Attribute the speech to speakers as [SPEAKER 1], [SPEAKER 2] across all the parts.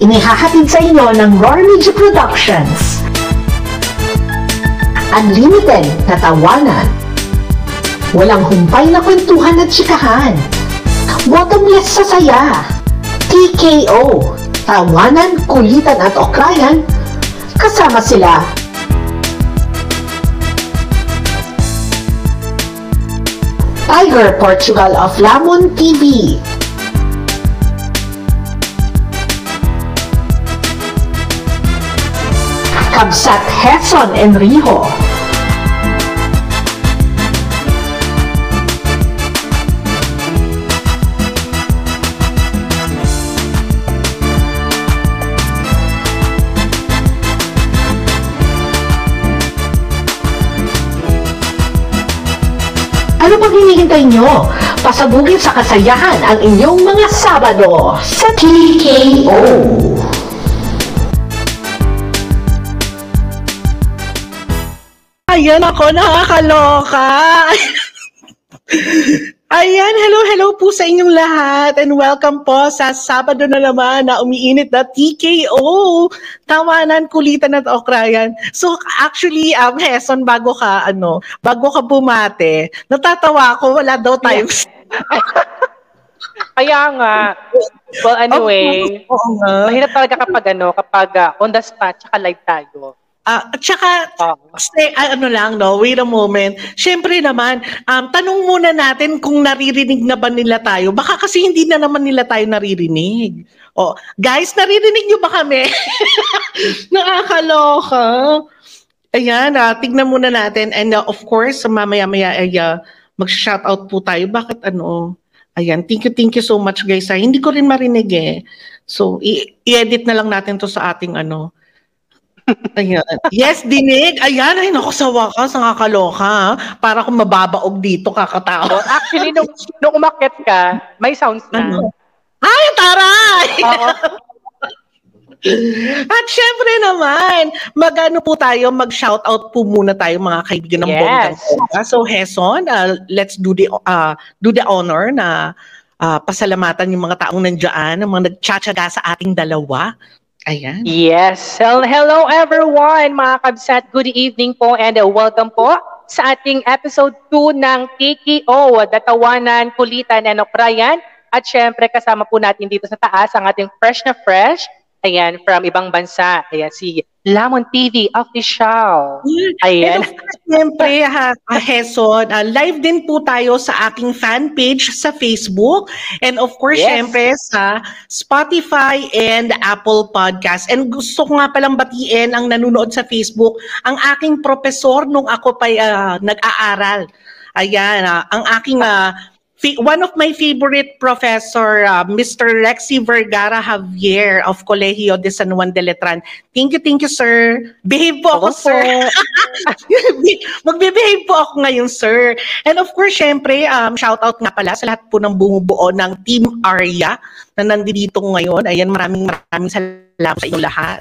[SPEAKER 1] Inihahatid sa inyo ng Roar Productions. Unlimited na tawanan. Walang humpay na kwentuhan at chikahan. Bottomless sa saya. TKO. Tawanan, kulitan at okrayan. Kasama sila Tiger Portugal of Lamon TV. Kabsat Heson Enrijo. Ano pang hinihintay nyo? Pasabugin sa kasayahan ang inyong mga Sabado sa TKO.
[SPEAKER 2] Ayan ako, nakakaloka. Ayan, hello, hello po sa inyong lahat and welcome po sa Sabado na naman na umiinit na TKO, Tawanan, Kulitan at Okrayan. So actually, um, Heson, bago ka, ano, bago ka bumate, natatawa ako, wala daw tayo.
[SPEAKER 3] Kaya nga. Well, anyway,
[SPEAKER 2] Oo nga.
[SPEAKER 3] mahirap talaga kapag ano, kapag ah, on the spot, tsaka live tayo.
[SPEAKER 2] Ah, at saka,
[SPEAKER 3] Oo.
[SPEAKER 2] Stay, ah, ano lang, no? Wait a moment. Siyempre naman, um, tanong muna natin kung naririnig na ba nila tayo. Baka kasi hindi na naman nila tayo naririnig. Oh, guys, naririnig nyo ba kami? Nakakaloka. Ayan, ah, tignan muna natin. And uh, of course, mamaya-maya ay uh, mag-shoutout po tayo. Bakit ano? Ayan, thank you, thank you so much guys. Ah, hindi ko rin marinig eh. So, i-edit na lang natin to sa ating ano, Ayan. Yes, dinig. Ayan, ay naku, sa wakas, nakakaloka. Para kung mababaog dito, kakatao.
[SPEAKER 3] So, actually, nung, nung umakyat ka, may sounds na.
[SPEAKER 2] Ano? Ay, taray!
[SPEAKER 3] Oo.
[SPEAKER 2] At syempre naman, mag-ano po tayo, mag-shoutout po muna tayo mga kaibigan ng
[SPEAKER 3] Yes.
[SPEAKER 2] Bonggang Bongga. So, Heson, uh, let's do the uh, do the honor na uh, pasalamatan yung mga taong nandiyan, ang mga nagtsatsaga sa ating dalawa. Ayan.
[SPEAKER 3] Yes. Hello everyone, mga kabsat. Good evening po and uh, welcome po sa ating episode 2 ng TKO, Datawanan, Kulitan, and Okrayan. At syempre, kasama po natin dito sa taas ang ating fresh na fresh, ayan, from ibang bansa. Ayan, si Lamon TV Official. Ayan.
[SPEAKER 2] And of course, siyempre, ha, ha, Heson, ah, live din po tayo sa aking fan page sa Facebook. And of course,
[SPEAKER 3] Yes.
[SPEAKER 2] siyempre, sa Spotify and Apple Podcast. And gusto ko nga palang batiin ang nanonood sa Facebook, ang aking profesor nung ako pa ah, nag-aaral. Ayan, ah, ang aking ah, fi- one of my favorite professor, ah, Mr. Lexi Vergara Javier of Colegio de San Juan de Letran. Thank you, thank you, sir. Behave po ako,
[SPEAKER 3] po.
[SPEAKER 2] sir. Magbe-behave po ako ngayon, sir. And of course, syempre, um, shout out nga pala sa lahat po ng bumubuo ng Team Arya na nandito ngayon. Ayan, maraming maraming salamat sa inyo lahat.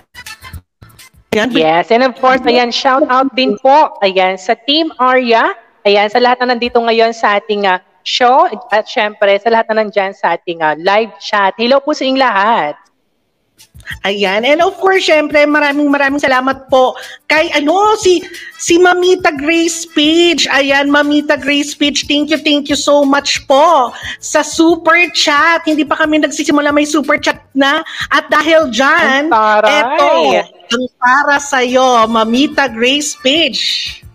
[SPEAKER 2] Ayan,
[SPEAKER 3] Yes, and of course, ayan, shout out din po, ayan, sa Team Arya, ayan, sa lahat na nandito ngayon sa ating ah, show, at syempre, sa lahat na nandyan sa ating ah, live chat. Hello po sa inyong lahat.
[SPEAKER 2] Ayan. And of course, syempre, maraming maraming salamat po kay ano, si si Mamita Grace Page. Ayan, Mamita Grace Page, thank you, thank you so much po sa super chat. Hindi pa kami nagsisimula, may super chat na. At dahil
[SPEAKER 3] taray.
[SPEAKER 2] eto, ang para sa'yo, Mamita Grace Page.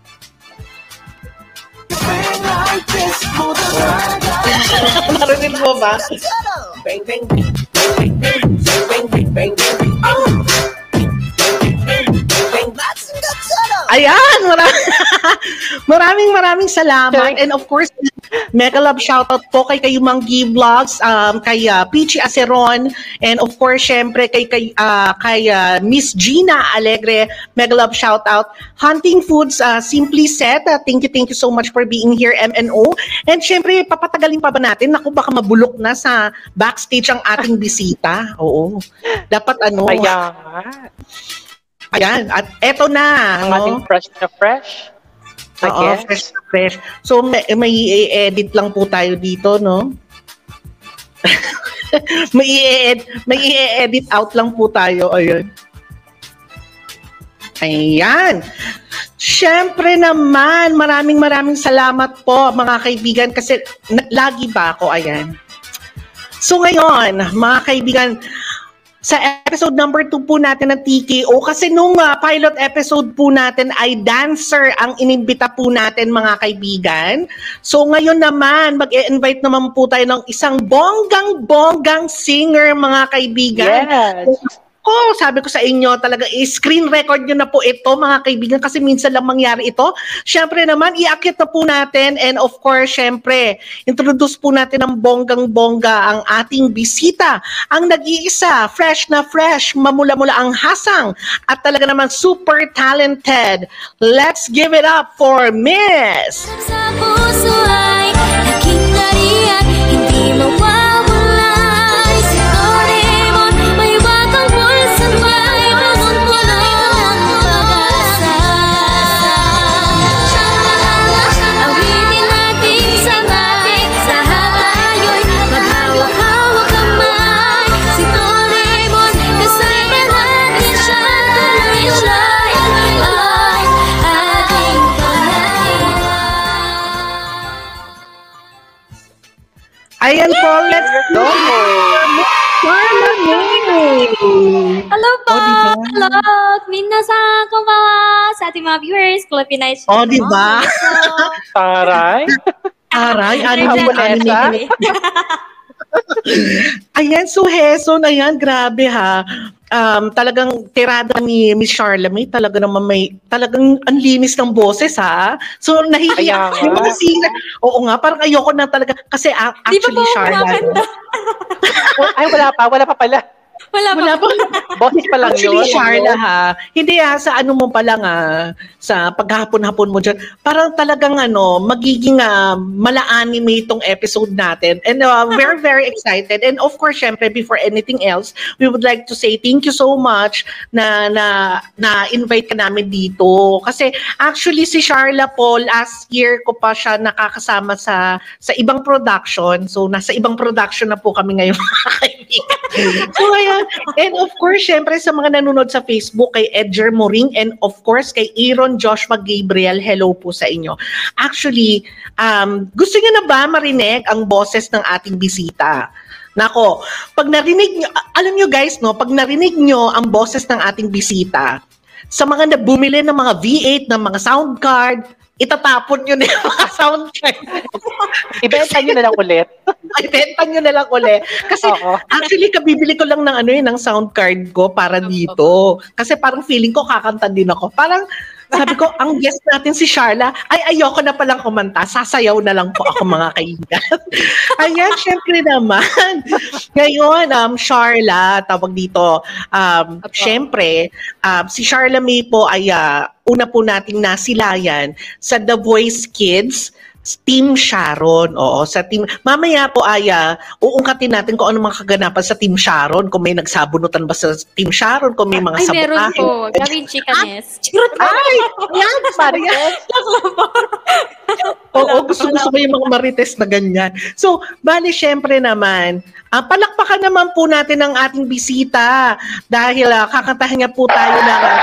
[SPEAKER 2] Narinig mo ba? Bang, bang, bang, bang, bang, bang, bang, bang, bang. Ayan, maraming, maraming maraming salamat. And of course, mega love shoutout po kay Kayumang G Vlogs, um, kay uh, Peachy Aceron, and of course, syempre kay, kay, uh, kay uh, Miss Gina Alegre, mega love shoutout. Hunting Foods, uh, Simply Set, uh, thank you, thank you so much for being here, MNO. And syempre, papatagalin pa ba natin? Naku, baka mabulok na sa backstage ang ating bisita. Oo. Dapat ano,
[SPEAKER 3] Kaya
[SPEAKER 2] ayan, at eto na.
[SPEAKER 3] ang
[SPEAKER 2] no?
[SPEAKER 3] ating fresh na fresh. I
[SPEAKER 2] Oo,
[SPEAKER 3] guess.
[SPEAKER 2] fresh na fresh. So may, may i-edit lang po tayo dito, no? may i-edit, may i-edit out lang po tayo. Ayun. Ayan. Siyempre naman, maraming maraming salamat po mga kaibigan kasi na- lagi ba ako? Ayan. So ngayon, mga kaibigan, sa episode number 2 po natin ng TKO kasi nung uh, pilot episode po natin ay dancer ang inimbita po natin mga kaibigan. So ngayon naman mag-invite naman po tayo ng isang bonggang-bonggang singer mga kaibigan.
[SPEAKER 3] Yes.
[SPEAKER 2] Ko, sabi ko sa inyo, talaga i-screen record nyo na po ito mga kaibigan kasi minsan lang mangyari ito. Siyempre naman, iakit na po natin and of course, siyempre, introduce po natin ng bonggang-bongga ang ating bisita. Ang nag-iisa, fresh na fresh, mamula-mula ang hasang at talaga naman super talented. Let's give it up for Miss!
[SPEAKER 4] Sa puso ay hindi mawawalay
[SPEAKER 2] Ayan po, let's go! Carla May!
[SPEAKER 5] Hello po!
[SPEAKER 2] Oh, diba?
[SPEAKER 5] Hello! Minasan, konbawa! Sa ating mga viewers, Philippine Night
[SPEAKER 2] Oh, di ba?
[SPEAKER 3] Taray.
[SPEAKER 2] Aray,
[SPEAKER 3] Ang
[SPEAKER 2] anime,
[SPEAKER 3] bulesa.
[SPEAKER 2] anime. Ayan, so Heson, ayan, grabe ha. Um, talagang tirada ni Miss Charlemagne, talaga naman may, talagang ang linis ng boses ha. So nahihiya,
[SPEAKER 3] nga.
[SPEAKER 2] yung mga singer, oo nga, parang ayoko na talaga, kasi a-
[SPEAKER 5] Di ba po
[SPEAKER 2] actually Charla,
[SPEAKER 5] kumakanta?
[SPEAKER 3] Ay, wala pa. Wala pa pala.
[SPEAKER 5] Wala pa.
[SPEAKER 2] wala pa,
[SPEAKER 3] Boses pa lang
[SPEAKER 2] actually
[SPEAKER 3] yun.
[SPEAKER 2] Charla ha, hindi ha, sa ano mo pa lang ha, sa paghapon-hapon mo dyan, parang talagang ano, magiging uh, mala-anime itong episode natin. And uh, we're very excited. And of course, syempre, before anything else, we would like to say thank you so much na na na-invite ka namin dito. Kasi actually si Charla po, last year ko pa siya nakakasama sa sa ibang production. So nasa ibang production na po kami ngayon mga kaibigan. So ayan, and of course, syempre sa mga nanonood sa Facebook kay Edger Moring and of course kay Aaron Joshua Gabriel, hello po sa inyo. Actually, um, gusto niyo na ba marinig ang boses ng ating bisita? Nako, pag narinig nyo, alam nyo guys, no, pag narinig nyo ang boses ng ating bisita, sa mga na bumili ng mga V8, ng mga sound card, itatapon nyo na yung mga sound card.
[SPEAKER 3] Ibenta nyo na lang ulit.
[SPEAKER 2] Ibenta nyo na lang uli. Kasi
[SPEAKER 3] Oo.
[SPEAKER 2] actually, kabibili ko lang ng ano yun, ng sound card ko para dito. Kasi parang feeling ko kakanta din ako. Parang sabi ko, ang guest natin si Charla, ay ayoko na palang kumanta, sasayaw na lang po ako mga kaibigan. Ayan, syempre naman. Ngayon, um, Charla, tawag dito, um,
[SPEAKER 5] Apo.
[SPEAKER 2] syempre, um, si Charla May po ay ah, una po nating nasilayan sa The Voice Kids Team Sharon. Oo, sa team. Mamaya po ay ah, uungkatin natin kung ano mga kaganapan sa Team Sharon, kung may nagsabunutan ba sa Team Sharon, kung may mga
[SPEAKER 5] Ay, meron
[SPEAKER 2] sabotahe.
[SPEAKER 5] po. Gawin chikanes. Charot
[SPEAKER 2] Ay, yan, Marites. Oo, gusto gusto ko yung mga marites na ganyan. So, bali, syempre naman, ah, palakpakan naman po natin ang ating bisita dahil ah, kakantahan niya po tayo ng ah,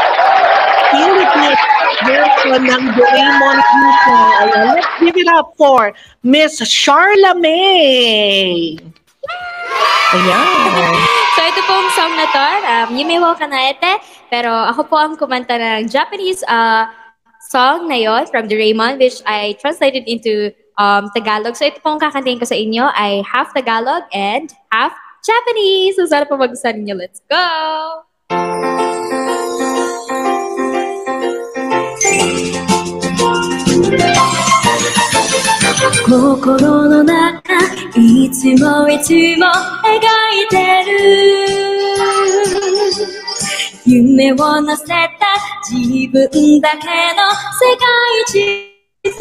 [SPEAKER 2] Ng Doraemon. Ayan, let's give it up for Miss Charla May. Ayan.
[SPEAKER 5] So, ito pong song na to, um, wo Kanaete. Pero ako po ang kumanta ng Japanese uh, song na yon from Doraemon, which I translated into um, Tagalog. So, ito pong kakantahin ko sa inyo ay half Tagalog and half Japanese. So, sana po magustuhan ninyo. Let's go! 心の中いつもいつも描いてる。夢を乗せた自分だけの世界地図。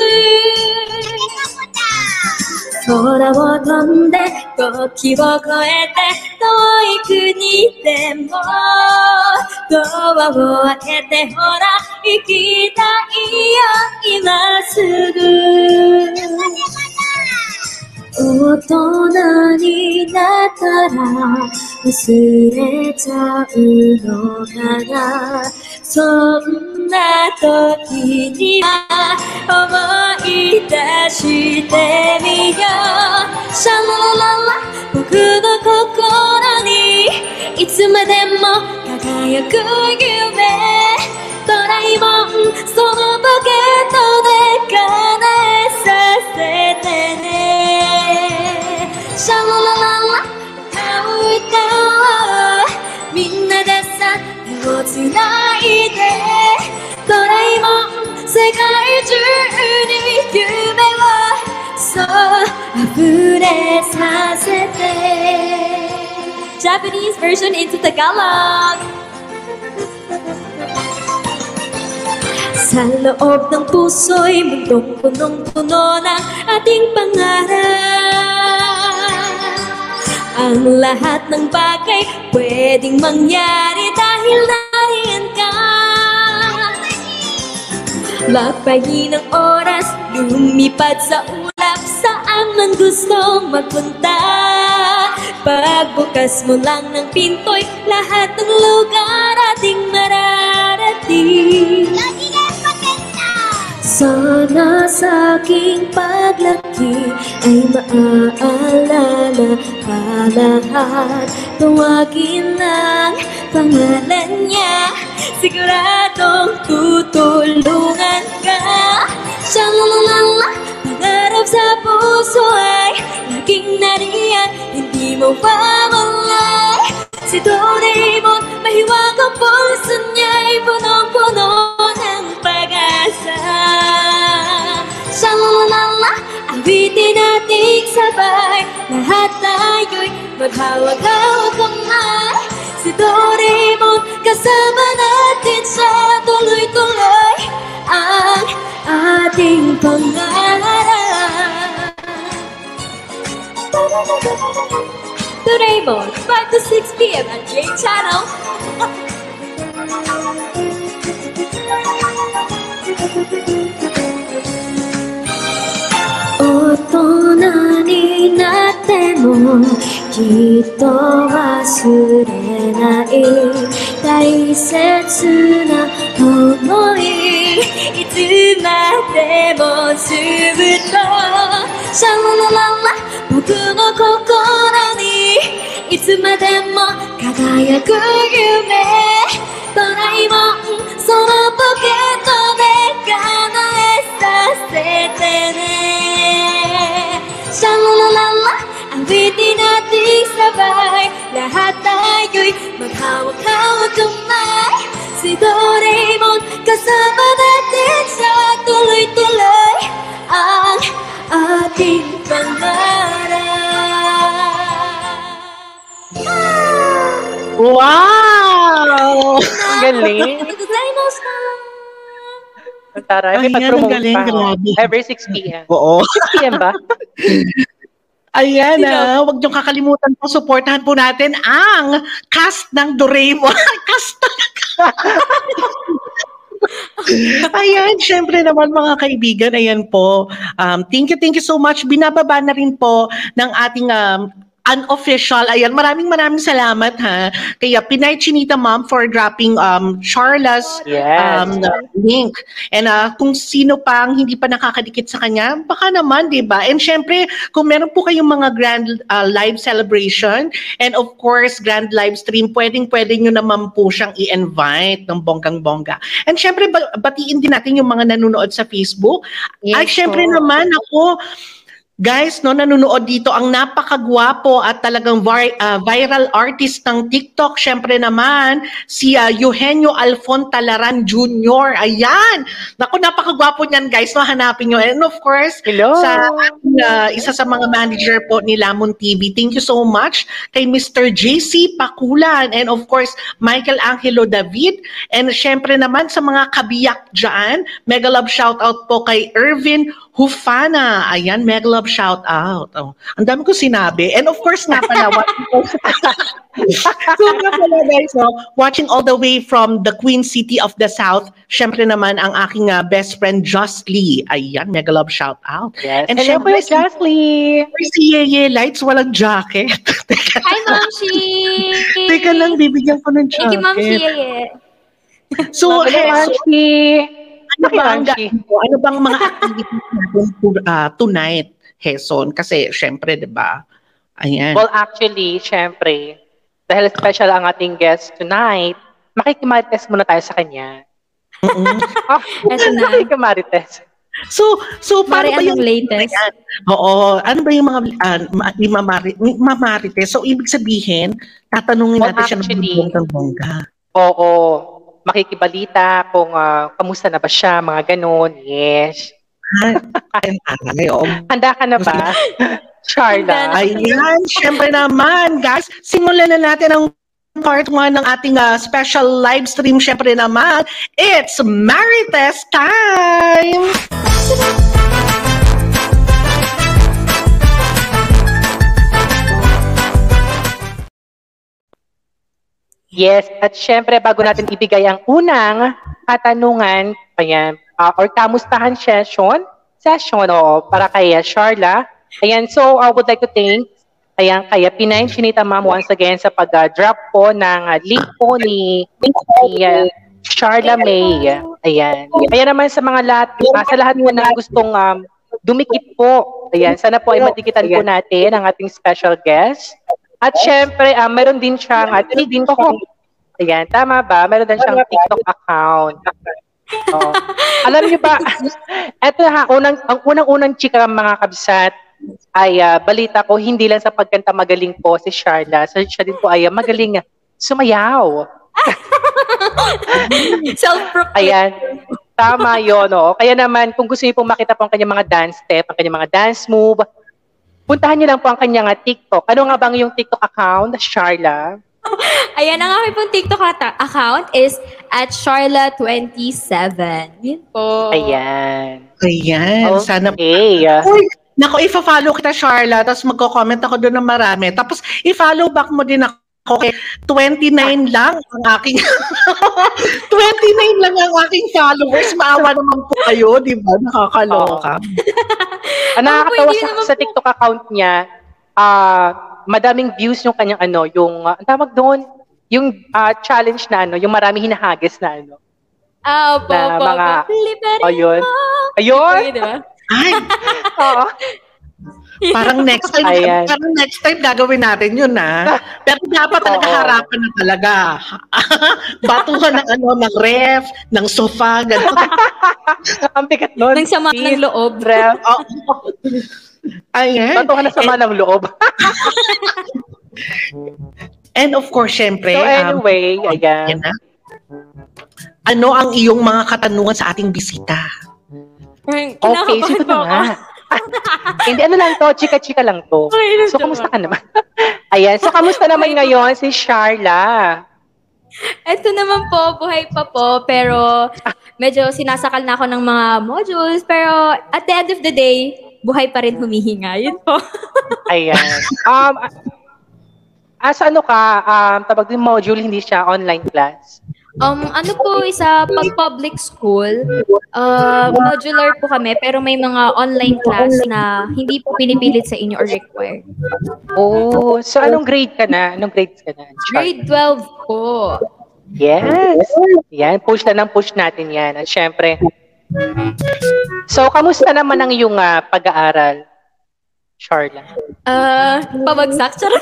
[SPEAKER 5] 空を飛んで時を越えて遠い国でもドアを開けてほら行きたいよ今すぐ。
[SPEAKER 4] 大人になったら忘れちゃうのかな。そんな時には思い出してみよう。シャラララ僕の心つないでドラえもん世界中に夢をそう溢れさせて
[SPEAKER 5] Japanese version into Tagalog.
[SPEAKER 4] Sa loob ng puso'y mundong punong-puno ng ating pangarap Ang lahat ng bagay pwedeng mangyari dahil nariyan Magpahin ng oras, lumipad sa ulap Saan man gustong magpunta. Pagbukas mo lang ng pinto'y Lahat ng lugar ating mararating. Sana sa aking paglaki ay maaalala ka lahat Tuwagin ang pangalan niya Siguradong tutulungan ka. Shalalala, pangarap sa puso ay Laging nariyan, hindi mo mawalay Si Doraemon, mahiwag ang puso niya'y punong-puno ng pag-asa. Shalalala, awitin nating sabay Lahat tayo'y maghawak-hawak kamay Si Doraemon, kasama natin siya Tuloy-tuloy ang ating pangarap Doraemon, 5 to 6 p.m. at J Channel. 大人になってもきっと忘れない大切な思いいつまでもずっとシャラララ僕の心にいつまでも輝く夢 tayo'y maghawak-hawak kamay Si Doraemon kasama natin sa tuloy-tuloy Ang ating pangarap
[SPEAKER 2] Wow!
[SPEAKER 3] Ang galing. Taray. May pag-promote pa. Every 6 p.m.
[SPEAKER 2] Oo.
[SPEAKER 3] 6 p.m. ba?
[SPEAKER 2] Ayan ah, huwag niyong kakalimutan po, supportahan po natin ang cast ng Doraemon. cast Ayan, syempre naman mga kaibigan, ayan po. Um, thank you, thank you so much. Binababa na rin po ng ating um, unofficial. Ayan, maraming maraming salamat ha. Kaya Pinay Chinita Mom for dropping um, Charla's
[SPEAKER 3] Yes.
[SPEAKER 2] um, link. And uh, kung sino pang hindi pa nakakadikit sa kanya, baka naman, di ba? And syempre, kung meron po kayong mga grand uh, live celebration and of course, grand live stream, pwedeng-pwede nyo naman po siyang i-invite ng bonggang-bongga. And syempre, ba- batiin din natin yung mga nanonood sa Facebook. Ay,
[SPEAKER 3] Yes
[SPEAKER 2] syempre
[SPEAKER 3] po.
[SPEAKER 2] naman, ako, Guys, no, nanonood dito ang napakagwapo at talagang vi- ah, viral artist ng TikTok. Syempre naman, si ah, Eugenio Alfon Talaran Jr. Ayan! Naku, napakagwapo niyan, guys. No, hanapin nyo. And of course,
[SPEAKER 3] Hello.
[SPEAKER 2] sa ah, isa sa mga manager po ni Lamon TV. Thank you so much kay Mr. JC Pakulan and of course, Michael Angelo David. And syempre naman sa mga kabiyak dyan, mega love shoutout po kay Irvin Hufana. Ayan, mega love shout out. Oh, ang dami ko sinabi. And of course nga pala, watching so nga pala guys, no, watching all the way from the Queen City of the South, syempre naman ang aking uh, best friend Just Lee. Ayan, mega love shout out.
[SPEAKER 3] Yes.
[SPEAKER 2] And
[SPEAKER 3] Hello po,
[SPEAKER 2] syempre, si-
[SPEAKER 3] Jocelyn.
[SPEAKER 2] Si Yeye Lights, walang jacket.
[SPEAKER 5] Hi, Ma'am Shi!
[SPEAKER 2] teka lang, bibigyan ko ng
[SPEAKER 5] Thank you, Ma'am Shi.
[SPEAKER 2] jacket. So, so,
[SPEAKER 3] Manchi.
[SPEAKER 2] Ano ba ang
[SPEAKER 3] Manchi.
[SPEAKER 2] gagawin mo? Ano bang mga activities natin ah, tonight, Heson? Kasi, syempre, di ba? Ayan.
[SPEAKER 3] Well, actually, syempre, dahil special ang ating guest tonight, makikimarites muna tayo sa kanya.
[SPEAKER 2] Mm-mm.
[SPEAKER 3] Oh, makikimarites.
[SPEAKER 2] So, so paano
[SPEAKER 5] Mari,
[SPEAKER 2] ba yung
[SPEAKER 5] latest?
[SPEAKER 2] Ayan. Oo, ano ba yung mga uh, ma- imamari, mamarite? So, ibig sabihin, tatanungin
[SPEAKER 3] Well,
[SPEAKER 2] natin siya
[SPEAKER 3] actually-
[SPEAKER 2] ng bonggang bongga.
[SPEAKER 3] Oo, makikibalita kung ah, kamusta na ba siya, mga ganun. Yes.
[SPEAKER 2] Ay, oo.
[SPEAKER 3] Handa ka na ba? Charla.
[SPEAKER 2] Ayan, syempre naman, guys. Simulan na natin ang part 1 ng ating ah, special live stream. Syempre naman, it's Marites time!
[SPEAKER 3] Yes, at syempre bago natin ibigay ang unang katanungan, ayan, ah, or kamustahan session, session o para kay ah, Charla. Ayan, so I would like to thank ayan kaya Pinay Chinita Ma'am once again sa pag-drop po ng ah, link po ni, ni ah, Charla May. Ayan. Kaya naman sa mga lahat, ah, sa lahat po na gustong um, dumikit po. Ayan, sana po ay matikitan po natin ang ating special guest. At syempre, ah, meron din siyang uh, TikTok. Ayan, tama ba? Meron din siyang TikTok account. Oh. Alam niyo ba, eto ha, unang, ang unang-unang chika mga kabsat ay ah, balita ko, hindi lang sa pagkanta magaling po si Charla. So, siya din po ay ah, magaling ah, sumayaw.
[SPEAKER 5] Self-proclaimed.
[SPEAKER 3] Ayan. Tama yun, no? Kaya naman, kung gusto niyo pong makita po ang kanyang mga dance step, ang kanyang mga dance move, puntahan niyo lang po ang kanyang ah, TikTok. Ano nga bang yung TikTok account, Charla?
[SPEAKER 5] Ayan, ang aking pong TikTok account is at Charla27. Yun po.
[SPEAKER 3] Ayan.
[SPEAKER 2] Ayan, sana
[SPEAKER 3] Okay.
[SPEAKER 2] Uy, nako, ifa-follow kita, Charla, tapos magko-comment ako doon ng marami. Tapos, i-follow back mo din ako. Okay, 29 lang ang aking 29 lang ang aking followers. Maawa naman po kayo, di ba? Nakakaloka.
[SPEAKER 3] Ang nakakatawa sa, sa TikTok account niya, ah madaming views yung kanyang ano, yung, ah, ang tawag doon, yung ah, challenge na ano, yung marami hinahagis na ano.
[SPEAKER 5] Ah, opo,
[SPEAKER 3] Na
[SPEAKER 5] opo,
[SPEAKER 3] mga-
[SPEAKER 5] opo. Libre
[SPEAKER 3] O yun.
[SPEAKER 5] mo.
[SPEAKER 3] Ayun!
[SPEAKER 5] Ayun, diba?
[SPEAKER 2] Ay,
[SPEAKER 3] Oo.
[SPEAKER 2] parang next time,
[SPEAKER 3] Ayan.
[SPEAKER 2] parang next time gagawin natin yun, ha? Pero dapat talaga
[SPEAKER 3] Oo.
[SPEAKER 2] harapan na talaga. Batuhan ng ano, ng ref, ng sofa, gano'n.
[SPEAKER 3] ang bigat nun.
[SPEAKER 5] Nang sama ng loob.
[SPEAKER 3] Ref.
[SPEAKER 2] Oh. Ayan.
[SPEAKER 3] Ka na sama ng loob.
[SPEAKER 2] And of course, syempre,
[SPEAKER 3] So
[SPEAKER 2] um,
[SPEAKER 3] anyway, ayan.
[SPEAKER 2] Yan na. Ano ang iyong mga katanungan sa ating bisita?
[SPEAKER 3] Okay, sige na nga. Hindi, ano lang to, chika-chika lang to.
[SPEAKER 5] Okay,
[SPEAKER 3] So, kamusta ka naman? Ayan, so kamusta naman ngayon si Charla?
[SPEAKER 5] Ito naman po, buhay pa po, pero medyo sinasakal na ako ng mga modules, pero at the end of the day, buhay pa rin humihinga. Yun po.
[SPEAKER 3] Ayan. Um, as ano ka, um, tabag din module, hindi siya online class.
[SPEAKER 5] Um, ano po, isa pag public school, uh, modular po kami, pero may mga online class na hindi po pinipilit sa inyo or required.
[SPEAKER 3] Oh, so anong grade ka na? Anong grades ka na? Char?
[SPEAKER 5] Grade 12 po.
[SPEAKER 3] Yes. Yan, push na ng push natin yan. At syempre, so kamusta naman ang iyong ah, pag-aaral, Charla?
[SPEAKER 5] Uh, pabagsak. Charot.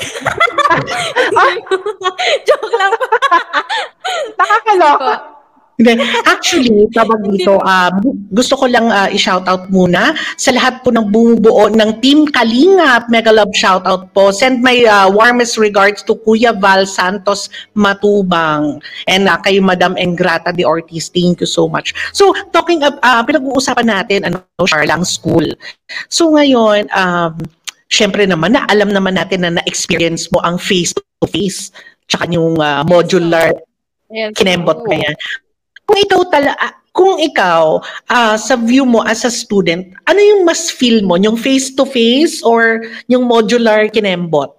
[SPEAKER 5] Joke lang.
[SPEAKER 3] Nakakaloka.
[SPEAKER 2] Hindi. Actually, tabag dito, um, gusto ko lang uh, i-shoutout muna sa lahat po ng bumubuo ng Team Kalingap. Mega love shoutout po. Send my uh, warmest regards to Kuya Val Santos Matubang and uh, kay Madam Engrata de Ortiz. Thank you so much. So, talking of, uh, pinag-uusapan natin, ano, Charlang School. So, ngayon, um, syempre naman, na alam naman natin na na-experience mo ang face-to-face tsaka yung uh, modular
[SPEAKER 5] Yes.
[SPEAKER 2] kinembot ka yan. Kung ikaw tala, ah, kung ikaw, ah, sa view mo as a student, ano yung mas feel mo? Yung face-to-face or yung modular kinembot?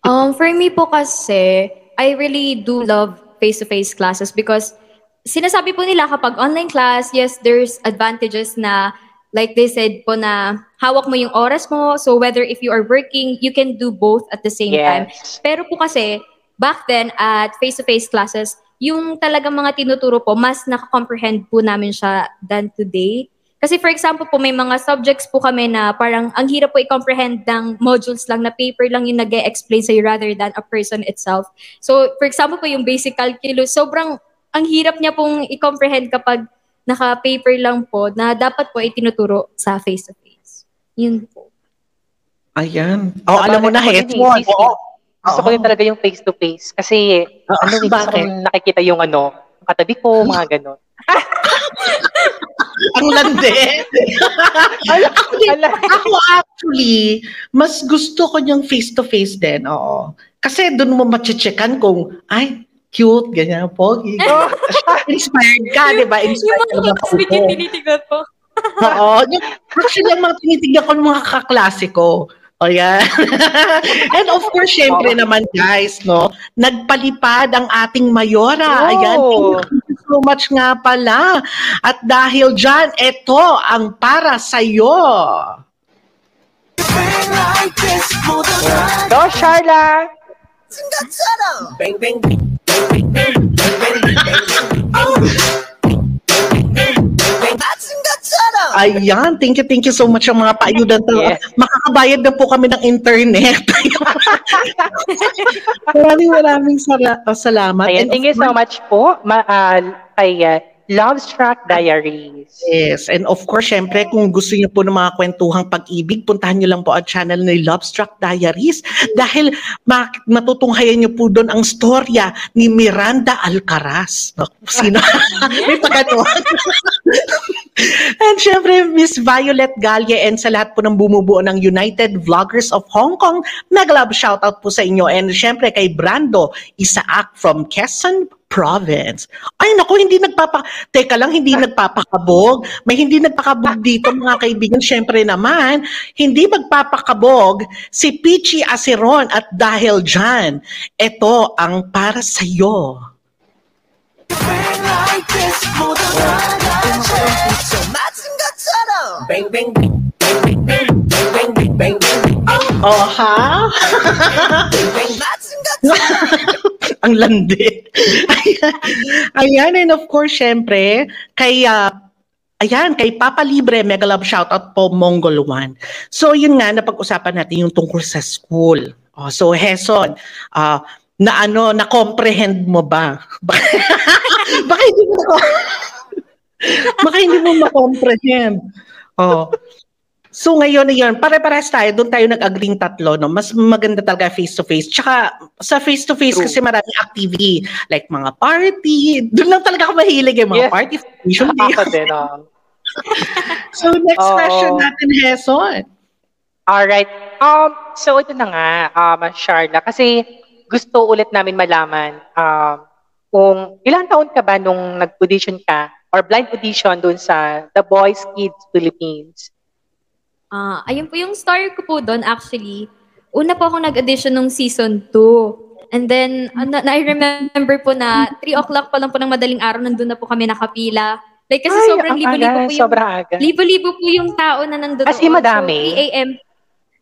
[SPEAKER 5] Um, for me po kasi, I really do love face-to-face classes because sinasabi po nila kapag online class, yes, there's advantages na like they said po na hawak mo yung oras mo. So whether if you are working, you can do both at the same time.
[SPEAKER 3] Yes.
[SPEAKER 5] Pero po kasi, back then at face-to-face classes, yung talagang mga tinuturo po, mas nakakomprehend po namin siya than today. Kasi for example po, may mga subjects po kami na parang ang hirap po i-comprehend ng modules lang na paper lang yung nag explain sa'yo rather than a person itself. So for example po, yung basic calculus, sobrang ang hirap niya pong i-comprehend kapag naka-paper lang po na dapat po ay tinuturo sa face-to-face. Yun po.
[SPEAKER 2] Ayan. Oh, alam mo na,
[SPEAKER 3] Ako din Gusto ko din talaga yung face-to-face. Kasi,
[SPEAKER 2] Oo,
[SPEAKER 3] ano, eh, gusto kong nakikita yung ano, yung katabi ko, mga ganon.
[SPEAKER 2] Ang landi. ako, actually, mas gusto ko yung face-to-face din. Oo. Kasi doon mo macheckan kung, ay, cute, ganyan, pogi. Inspired ka, di ba?
[SPEAKER 5] Yung
[SPEAKER 2] Inspired ka
[SPEAKER 5] mga classmates yung tinitigot po.
[SPEAKER 2] Oo. Yung, actually, ang mga tinitignan ko ng mga kaklasiko. O yan. And of course, syempre
[SPEAKER 3] Oo.
[SPEAKER 2] naman guys, no, nagpalipad ang ating Mayora.
[SPEAKER 3] Oh.
[SPEAKER 2] Ayan, thank you so much nga pala. At dahil dyan, ito ang para sa'yo.
[SPEAKER 3] Go, Sharla!
[SPEAKER 2] Ayan, thank you, thank you so much ang mga paayudan.
[SPEAKER 3] Yes.
[SPEAKER 2] Makakabayad na po kami ng internet. maraming maraming sala- salamat.
[SPEAKER 3] Ayan, thank you so much po ma, ah, kay uh, Love Struck Diaries.
[SPEAKER 2] Yes, and of course, syempre, kung gusto niyo po ng mga kwentuhang pag-ibig, puntahan niyo lang po ang channel ni Lovestruck Diaries dahil ma- matutunghayan niyo po doon ang storya ni Miranda Alcaraz. Sino? May pagkatuan. and syempre, Miss Violet Galye and sa lahat po ng bumubuo ng United Vloggers of Hong Kong, nag-love shoutout po sa inyo. And syempre kay Brando Isaac from Quezon Province. Ay nako, hindi nagpapa... Teka lang, hindi nagpapakabog. May hindi nagpakabog dito mga kaibigan. Siyempre naman, hindi magpapakabog si Peachy Aceron at dahil dyan, ito ang para sa'yo. Oh, ha? Ang landi. ayan, ayan, and of course, syempre, kay, ah, ayan, kay Papa Libre, mega love shoutout po, Mongol One. So, yun nga, napag-usapan natin yung tungkol sa school. Oh, so, Heson, ah, na ano, na-comprehend mo ba? Baka hindi mo Baka hindi mo ma-comprehend. Oh. So ngayon yun, pare-pares tayo, doon tayo nag-agreeing tatlo, no? Mas maganda talaga face-to-face. Tsaka sa face-to-face kasi maraming activity, like mga party. Doon lang talaga ako mahilig yung mga
[SPEAKER 3] Yes.
[SPEAKER 2] party.
[SPEAKER 3] Ako din, oh.
[SPEAKER 2] So next
[SPEAKER 3] Oo.
[SPEAKER 2] question natin, Heson.
[SPEAKER 3] Alright. Um, so ito na nga, um, Sharla, kasi gusto ulit namin malaman um, kung ilang taon ka ba nung nag-audition ka or blind audition dun sa The Boys Kids Philippines?
[SPEAKER 5] Ah, ayun po yung story ko po doon actually. Una po ako nag-audition nung season 2. And then, ano, na, I remember po na 3 o'clock pa lang po ng madaling araw, nandun na po kami nakapila. Like, kasi
[SPEAKER 3] Ay,
[SPEAKER 5] sobrang
[SPEAKER 3] ang
[SPEAKER 5] libo-libo po yung
[SPEAKER 3] aga.
[SPEAKER 5] Libo-libo po yung tao na nandun.
[SPEAKER 3] As in, madami?
[SPEAKER 5] So, 3 a.m.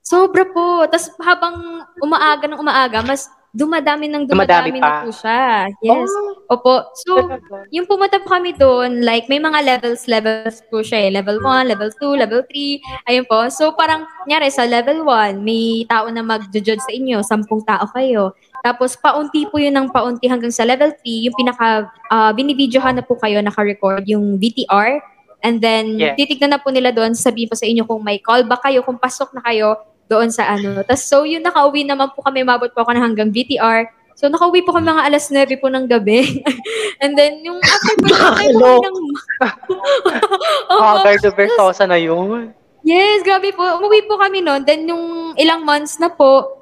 [SPEAKER 5] Sobra po. Tapos habang umaaga ng umaaga, mas dumadami ng
[SPEAKER 3] Dumadami
[SPEAKER 5] dumadami,
[SPEAKER 3] pa.
[SPEAKER 5] na po siya. Yes.
[SPEAKER 3] Oh,
[SPEAKER 5] Opo. So, yung pumunta po kami doon, like, may mga levels, levels po siya eh. Level 1, level 2, level 3. Ayun po. So, parang, nyari, sa level 1, may tao na mag-judge sa inyo. Sampung tao kayo. Tapos, paunti po yun ng paunti hanggang sa level 3. Yung pinaka, uh, binibidyohan na po kayo, naka-record yung VTR. And then,
[SPEAKER 3] Yeah.
[SPEAKER 5] titignan na po nila doon, sabihin po sa inyo kung may callback kayo, kung pasok na kayo doon sa ano. Tapos, so, yun, nakauwi naman po kami, mabot po ako na hanggang VTR. So, nakauwi po kami mga alas 9 po ng gabi. And then, yung after po, nakauwi po kami ng... Opo.
[SPEAKER 3] Agar de Versosa na yun.
[SPEAKER 5] Yes, grabe po. Umuwi po kami noon. Then, yung ilang months na po,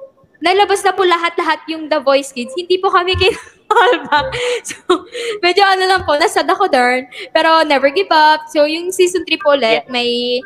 [SPEAKER 5] nalabas na po lahat-lahat yung The Voice Kids. Hindi po kami callback. So, medyo ano lang po, nasad ako doon. Pero never give up. So, yung season 3 po ulit, may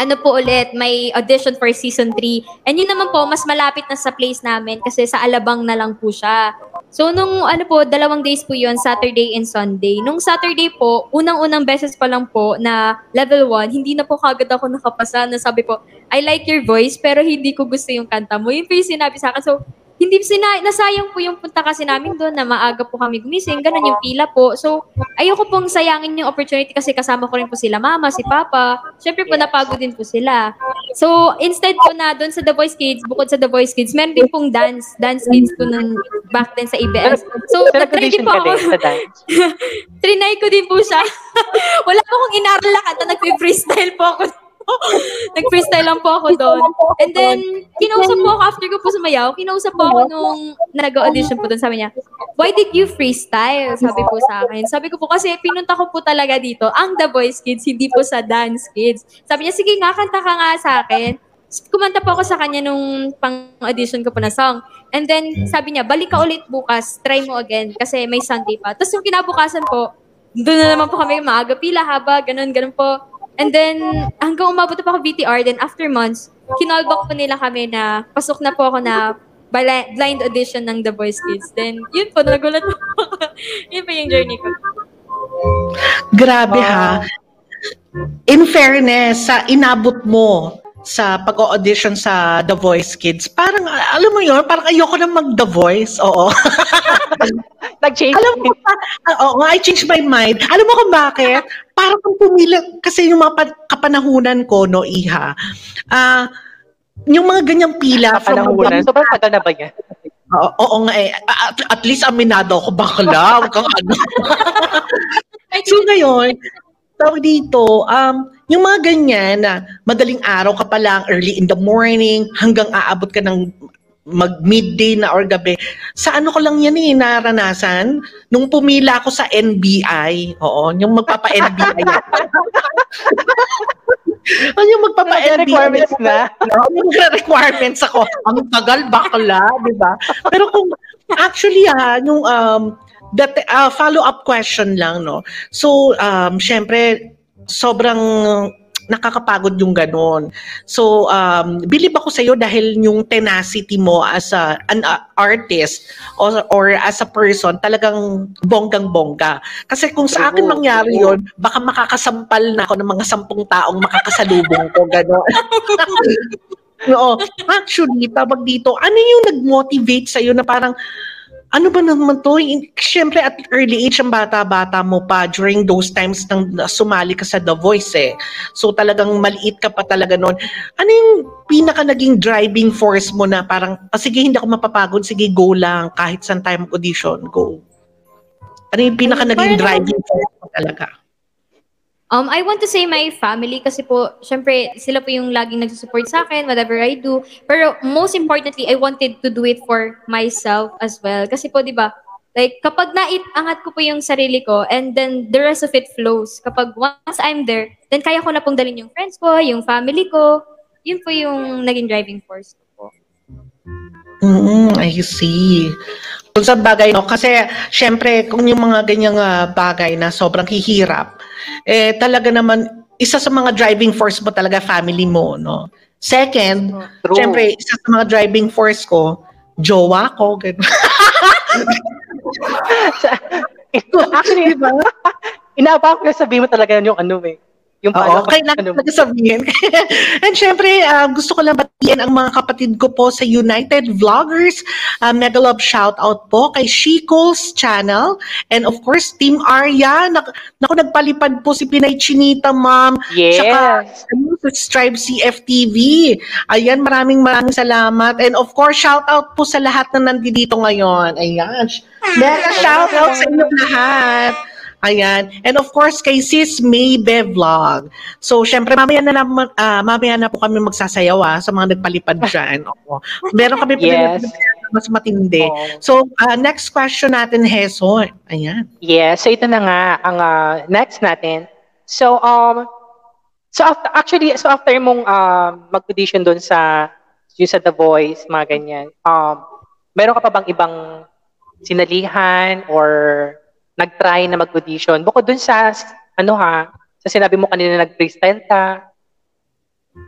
[SPEAKER 5] ano po ulit, may audition for season 3. And yun naman po, mas malapit na sa place namin kasi sa Alabang na lang po siya. So, nung ano po, dalawang days po yun, Saturday and Sunday. Nung Saturday po, unang-unang beses pa lang po na level 1, hindi na po kagad ako nakapasa na sabi po, I like your voice, pero hindi ko gusto yung kanta mo. Yun po yung sinabi sa akin. So, hindi sina nasayang po yung punta kasi namin doon na maaga po kami gumising, ganun yung pila po. So, ayoko pong sayangin yung opportunity kasi kasama ko rin po sila mama, si papa. Syempre po napagod din po sila. So, instead po na doon sa The Voice Kids, bukod sa The Voice Kids, meron din pong dance, dance kids po nung back then sa ABS. So,
[SPEAKER 3] Pero
[SPEAKER 5] nag-try din po ako. Trinay ko din po siya. Wala po akong inaral na kanta, nag-freestyle po ako. Nag-freestyle lang po ako doon. And then, kinausap po ako after ko po sumayaw. Kinausap po ako nung nag-audition po doon. Sabi niya, why did you freestyle? Sabi po sa akin. Sabi ko po kasi pinunta ko po talaga dito ang The Voice Kids, hindi po sa Dance Kids. Sabi niya, sige nga, kanta ka nga sa akin. Kumanta po ako sa kanya nung pang-audition ko po na song. And then, sabi niya, balik ka ulit bukas, try mo again, kasi may Sunday pa. Tapos yung kinabukasan po, doon na naman po kami maaga pila, haba, ganun, ganun po. And then, hanggang umabot po ako VTR, then after months, kinallback po nila kami na pasok na po ako na blind audition ng The Voice Kids. Then, yun po, nagulat po ako. yun po yung journey ko.
[SPEAKER 2] Grabe ha. In fairness, sa inabot mo sa pag-audition sa The Voice Kids, parang, alam mo yun, parang ayoko na mag-The Voice. Oo.
[SPEAKER 3] Nag-change.
[SPEAKER 2] alam mo, ah, oo nga, I changed my mind. Alam mo kung bakit? Parang kung pumili, kasi yung mga pa- kapanahunan ko, no, Iha, ah, yung mga ganyang pila from
[SPEAKER 3] Kapanahunan. Sobrang tagal na ba yan?
[SPEAKER 2] Oo, oo nga eh. At, at least aminado ako bakla. Huwag kang ano. so ngayon, tawag dito, um, yung mga ganyan na madaling araw ka pa lang, early in the morning, hanggang aabot ka ng mag midday na or gabi. Sa ano ko lang yan eh, naranasan. Nung pumila ako sa NBI, oo, yung magpapa-NBI. ano yung magpapa-NBI?
[SPEAKER 3] requirements na.
[SPEAKER 2] No, yung requirements ako. Ang tagal bakla, di ba? Pero kung actually ah, yung um that uh, follow-up question lang no. So um syempre sobrang nakakapagod yung ganun. So, um, believe ako sa'yo dahil yung tenacity mo as a, an uh, artist or, or as a person, talagang bonggang-bongga. Kasi kung sa akin mangyari yon baka makakasampal na ako ng mga sampung taong makakasalubong ko, gano'n. Oo. Actually, tawag dito, ano yung nag-motivate sa'yo na parang, ano ba naman to? Siyempre, at early age, ang bata-bata mo pa during those times nang sumali ka sa The Voice eh. So talagang maliit ka pa talaga noon. Ano yung pinaka naging driving force mo na parang, ah, sige, hindi ako mapapagod, sige, go lang. Kahit saan tayo mag-audition, go. Ano yung pinaka naging driving force mo talaga?
[SPEAKER 5] Um, I want to say my family kasi po, syempre, sila po yung laging nagsusupport sa akin, whatever I do. Pero most importantly, I wanted to do it for myself as well. Kasi po, di ba, like, kapag naitangat ko po yung sarili ko, and then the rest of it flows. Kapag once I'm there, then kaya ko na pong dalhin yung friends ko, yung family ko. Yun po yung naging driving force ko po.
[SPEAKER 2] Mm, I see. Kung sa bagay, no? Kasi, syempre, kung yung mga ganyang ah, bagay na sobrang hihirap, eh, talaga naman, isa sa mga driving force mo talaga, family mo, no? Second,
[SPEAKER 3] True.
[SPEAKER 2] syempre, isa sa mga driving force ko, jowa ko, ganun.
[SPEAKER 3] Actually, inaabangan ko na sabihin mo talaga yung ano eh. Yung
[SPEAKER 2] Oo, kailangan
[SPEAKER 3] ano,
[SPEAKER 2] talaga sabihin. And syempre, ah, gusto ko lang batiin ang mga kapatid ko po sa United Vloggers. Uh, mega love shout out po kay Shiko's channel. And of course, Team Arya. Nak naku, nagpalipad po si Pinay Chinita, ma'am.
[SPEAKER 3] Yes.
[SPEAKER 2] Tsaka, ano, subscribe CFTV. Ayan, maraming maraming salamat. And of course, shout out po sa lahat na nandito ngayon. Ayan. Mega shout out sa inyo lahat. Ayan. And of course, kay Sis Maybe Vlog. So, syempre, mamaya na, naman, ah, mamaya na po kami magsasayaw ah, sa mga nagpalipad dyan. Oo. Meron kami
[SPEAKER 3] Yes.
[SPEAKER 2] mas matindi.
[SPEAKER 3] Oo.
[SPEAKER 2] So, ah, next question natin, Heso. Ayan.
[SPEAKER 3] Yes, so ito na nga ang ah, next natin. So um so after, actually so after mong um mag-audition doon sa yung sa The Voice, mga ganyan. Um, meron ka pa bang ibang sinalihan or nag-try na mag-audition? Bukod dun sa, ano ha, sa sinabi mo kanina nag-freestyle ka,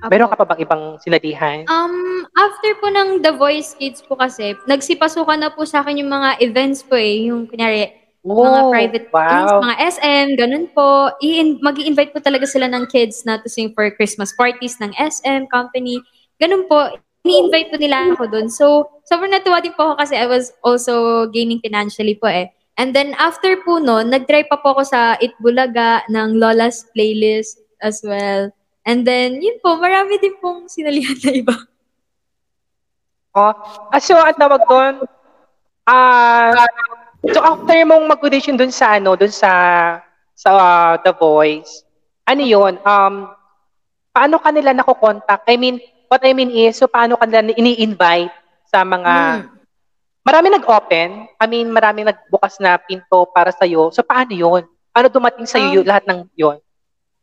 [SPEAKER 3] meron ka pa bang ibang sinalihan?
[SPEAKER 5] Um, after po ng The Voice Kids po kasi, nagsipasukan na po sa akin yung mga events po eh. Yung kunyari, mga
[SPEAKER 3] Oh,
[SPEAKER 5] private
[SPEAKER 3] wow.
[SPEAKER 5] things, mga SM, ganun po. I- mag invite po talaga sila ng kids na to sing for Christmas parties ng SM company. Ganun po. Ni-invite po nila ako doon. So, sobrang natuwa din po ako kasi I was also gaining financially po eh. And then after po noon, nag-try pa po ako sa Itbulaga ng Lola's playlist as well. And then, yun po, marami din pong sinalihan na iba.
[SPEAKER 3] Oh, ah, so ang tawag doon, ah, so after mong mag-audition doon sa ano, doon sa sa ah, The Voice, ano 'yon? Um paano kanila nako-contact? I mean, what I mean is, so paano kanila ini-invite sa mga
[SPEAKER 5] Hmm.
[SPEAKER 3] Marami nag-open. I mean, marami nagbukas na pinto para sa iyo. So paano 'yon? Paano dumating sa iyo
[SPEAKER 5] Um,
[SPEAKER 3] lahat ng 'yon?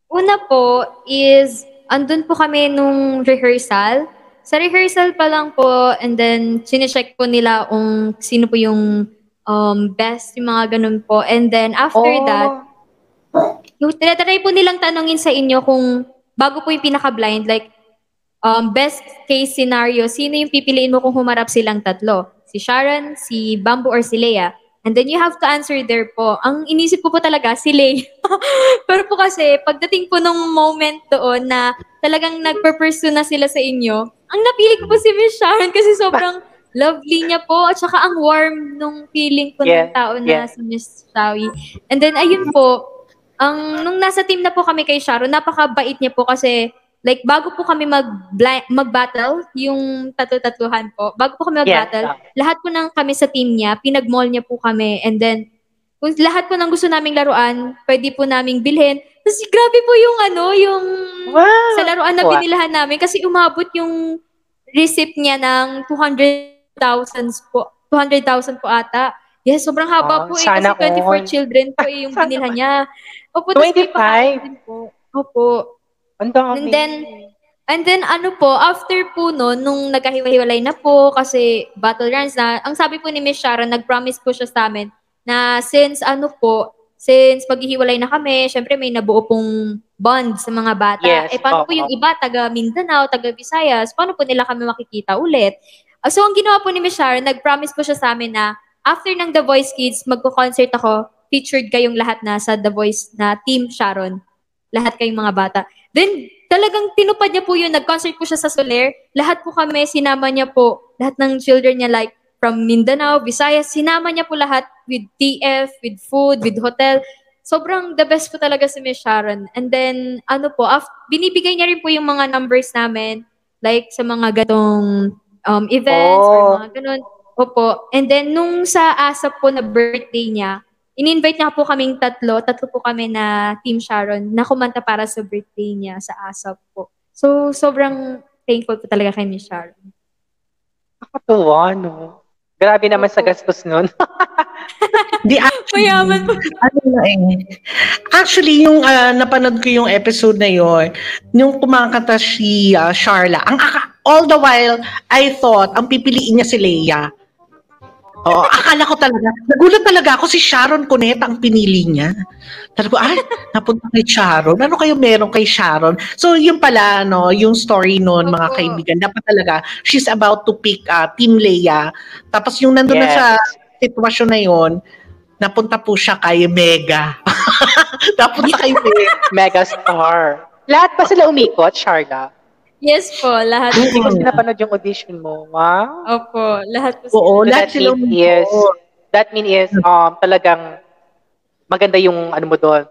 [SPEAKER 5] Una po is, andun po kami nung rehearsal. Sa rehearsal pa lang po, and then sinecheck po nila kung sino po yung um, best, yung mga ganun po. And then after
[SPEAKER 3] Oh.
[SPEAKER 5] that, yung tinatry po nilang tanongin sa inyo kung bago po yung pinaka-blind, like, um, best case scenario, sino yung pipiliin mo kung humarap silang tatlo? Si Sharon, si Bamboo, or si Leia? And then you have to answer there po. Ang inisip ko po talaga, si Leia. Pero po kasi, pagdating po nung moment doon na talagang nagpe-pursue na sila sa inyo, ang napili ko po si Miss Sharon kasi sobrang lovely niya po at saka ang warm nung feeling po
[SPEAKER 3] Yeah,
[SPEAKER 5] ng tao
[SPEAKER 3] yeah.
[SPEAKER 5] na si Miss Shawi. And then ayun po, ang nung nasa team na po kami kay Sharon, napakabait niya po kasi like bago po kami mag mag-battle, yung tatlo-tatluhan po, bago po kami mag-battle,
[SPEAKER 3] Yes.
[SPEAKER 5] lahat po ng kami sa team niya, pinag-mall niya po kami and then kung lahat po ng gusto naming laruan, pwede po naming bilhin. Tapos grabe po yung ano, yung
[SPEAKER 3] Wow.
[SPEAKER 5] sa laruan na
[SPEAKER 3] Wow.
[SPEAKER 5] binilahan namin kasi umabot yung receipt niya ng 200,000 po. 200,000 po ata. Yes, sobrang haba
[SPEAKER 3] Ah,
[SPEAKER 5] po eh. Kasi 24
[SPEAKER 3] all.
[SPEAKER 5] children po eh yung binilhan niya. Opo, tapos may
[SPEAKER 3] 25?
[SPEAKER 5] pakain din po. Opo.
[SPEAKER 3] Ang dami.
[SPEAKER 5] And then- And then ano po, after po no, nung nagkahiwa-hiwalay na po kasi battle rounds na, ang sabi po ni Miss Sharon, nag-promise po siya sa amin na since ano po, since maghihiwalay na kami, syempre may nabuo pong bond sa mga bata.
[SPEAKER 3] Yes,
[SPEAKER 5] eh paano po yung iba, taga Mindanao, taga Visayas, paano po nila kami makikita ulit? Ah, so ang ginawa po ni Miss Sharon, nag-promise po siya sa amin na after ng The Voice Kids, magko-concert ako, featured kayong lahat na sa The Voice na Team Sharon. Lahat kayong mga bata. Then, talagang tinupad niya po yun. Nag-concert po siya sa Soler. Lahat po kami, sinama niya po. Lahat ng children niya like from Mindanao, Visayas, sinama niya po lahat with TF, with food, with hotel. Sobrang the best po talaga si Miss Sharon. And then, ano po, af- binibigay niya rin po yung mga numbers namin, like sa mga gatong um, events or
[SPEAKER 3] Oh.
[SPEAKER 5] mga ganun. Opo. And then, nung sa ASAP po na birthday niya, in-invite niya po kaming tatlo, tatlo po kami na Team Sharon, na kumanta para sa birthday niya sa ASAP po. So, sobrang thankful po talaga kay Miss Sharon.
[SPEAKER 3] Nakatuwa, no? Grabe naman sa
[SPEAKER 5] Opo.
[SPEAKER 3] gastos nun.
[SPEAKER 2] Di actually,
[SPEAKER 5] Mayaman po.
[SPEAKER 2] ano na eh. Actually, yung ah, napanood ko yung episode na yon, yung kumakanta si ah, Sharla, ang aka- all the while, I thought, ang pipiliin niya si Leia. Oo, akala ko talaga, nagulat talaga ako si Sharon Cuneta ang pinili niya. Talaga, ay, napunta kay Sharon. Ano kayo meron kay Sharon? So, yun pala, no, yung story noon, mga
[SPEAKER 5] Opo.
[SPEAKER 2] kaibigan. Dapat talaga, she's about to pick ah, Team Leia. Tapos yung nandun na
[SPEAKER 3] Yes.
[SPEAKER 2] sa sitwasyon na yon, napunta po siya kay Mega. napunta kay Mega.
[SPEAKER 3] Megastar. Lahat ba sila umikot, Sharla?
[SPEAKER 5] Yes po, lahat
[SPEAKER 3] Hindi ko
[SPEAKER 5] po.
[SPEAKER 3] sinapanood yung audition mo. Wow.
[SPEAKER 5] Opo, lahat po.
[SPEAKER 2] Oo,
[SPEAKER 3] So
[SPEAKER 2] lahat
[SPEAKER 3] that
[SPEAKER 2] sila
[SPEAKER 3] mean is,
[SPEAKER 2] umikot.
[SPEAKER 3] that mean is, um, talagang maganda yung ano mo doon.